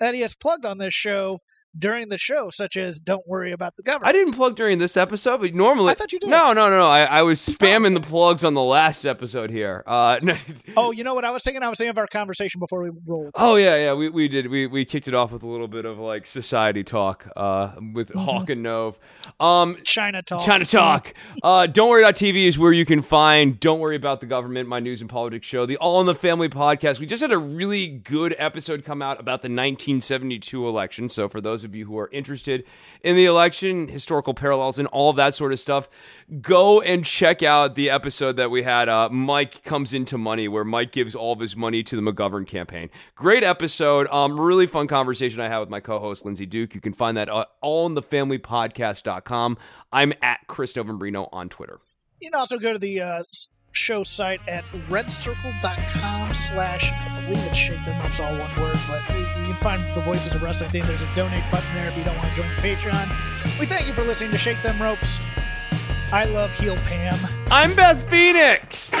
that he has plugged on this show during the show, such as "Don't Worry About the Government." I didn't plug during this episode, but normally I thought you did. No, no, no, no. I, I was spamming the plugs on the last episode here. Uh, oh, you know what I was thinking? I was thinking of our conversation before we rolled. Oh yeah, yeah. We we did. We we kicked it off with a little bit of like society talk uh, with mm-hmm. Hawk and Nove. Um, China talk. China talk. uh, Don't worry about TV is where you can find. Don't worry about the government. My news and politics show. The All in the Family podcast. We just had a really good episode come out about the 1972 election. So for those of you who are interested in the election, historical parallels, and all that sort of stuff, go and check out the episode that we had. Uh, Mike comes into money, where Mike gives all of his money to the McGovern campaign. Great episode. Um, really fun conversation I had with my co-host Lindsay Duke. You can find that uh, all in the family. I'm at Chris Novembrino on Twitter. You can also go to the uh, show site at redcircle.com slash, I believe it's Shake Them all one word, but you, can find the Voices of Wrestling thing. There's a donate button there if you don't want to join the Patreon. We thank you for listening to Shake Them Ropes. I love Heel Pam. I'm Beth Phoenix.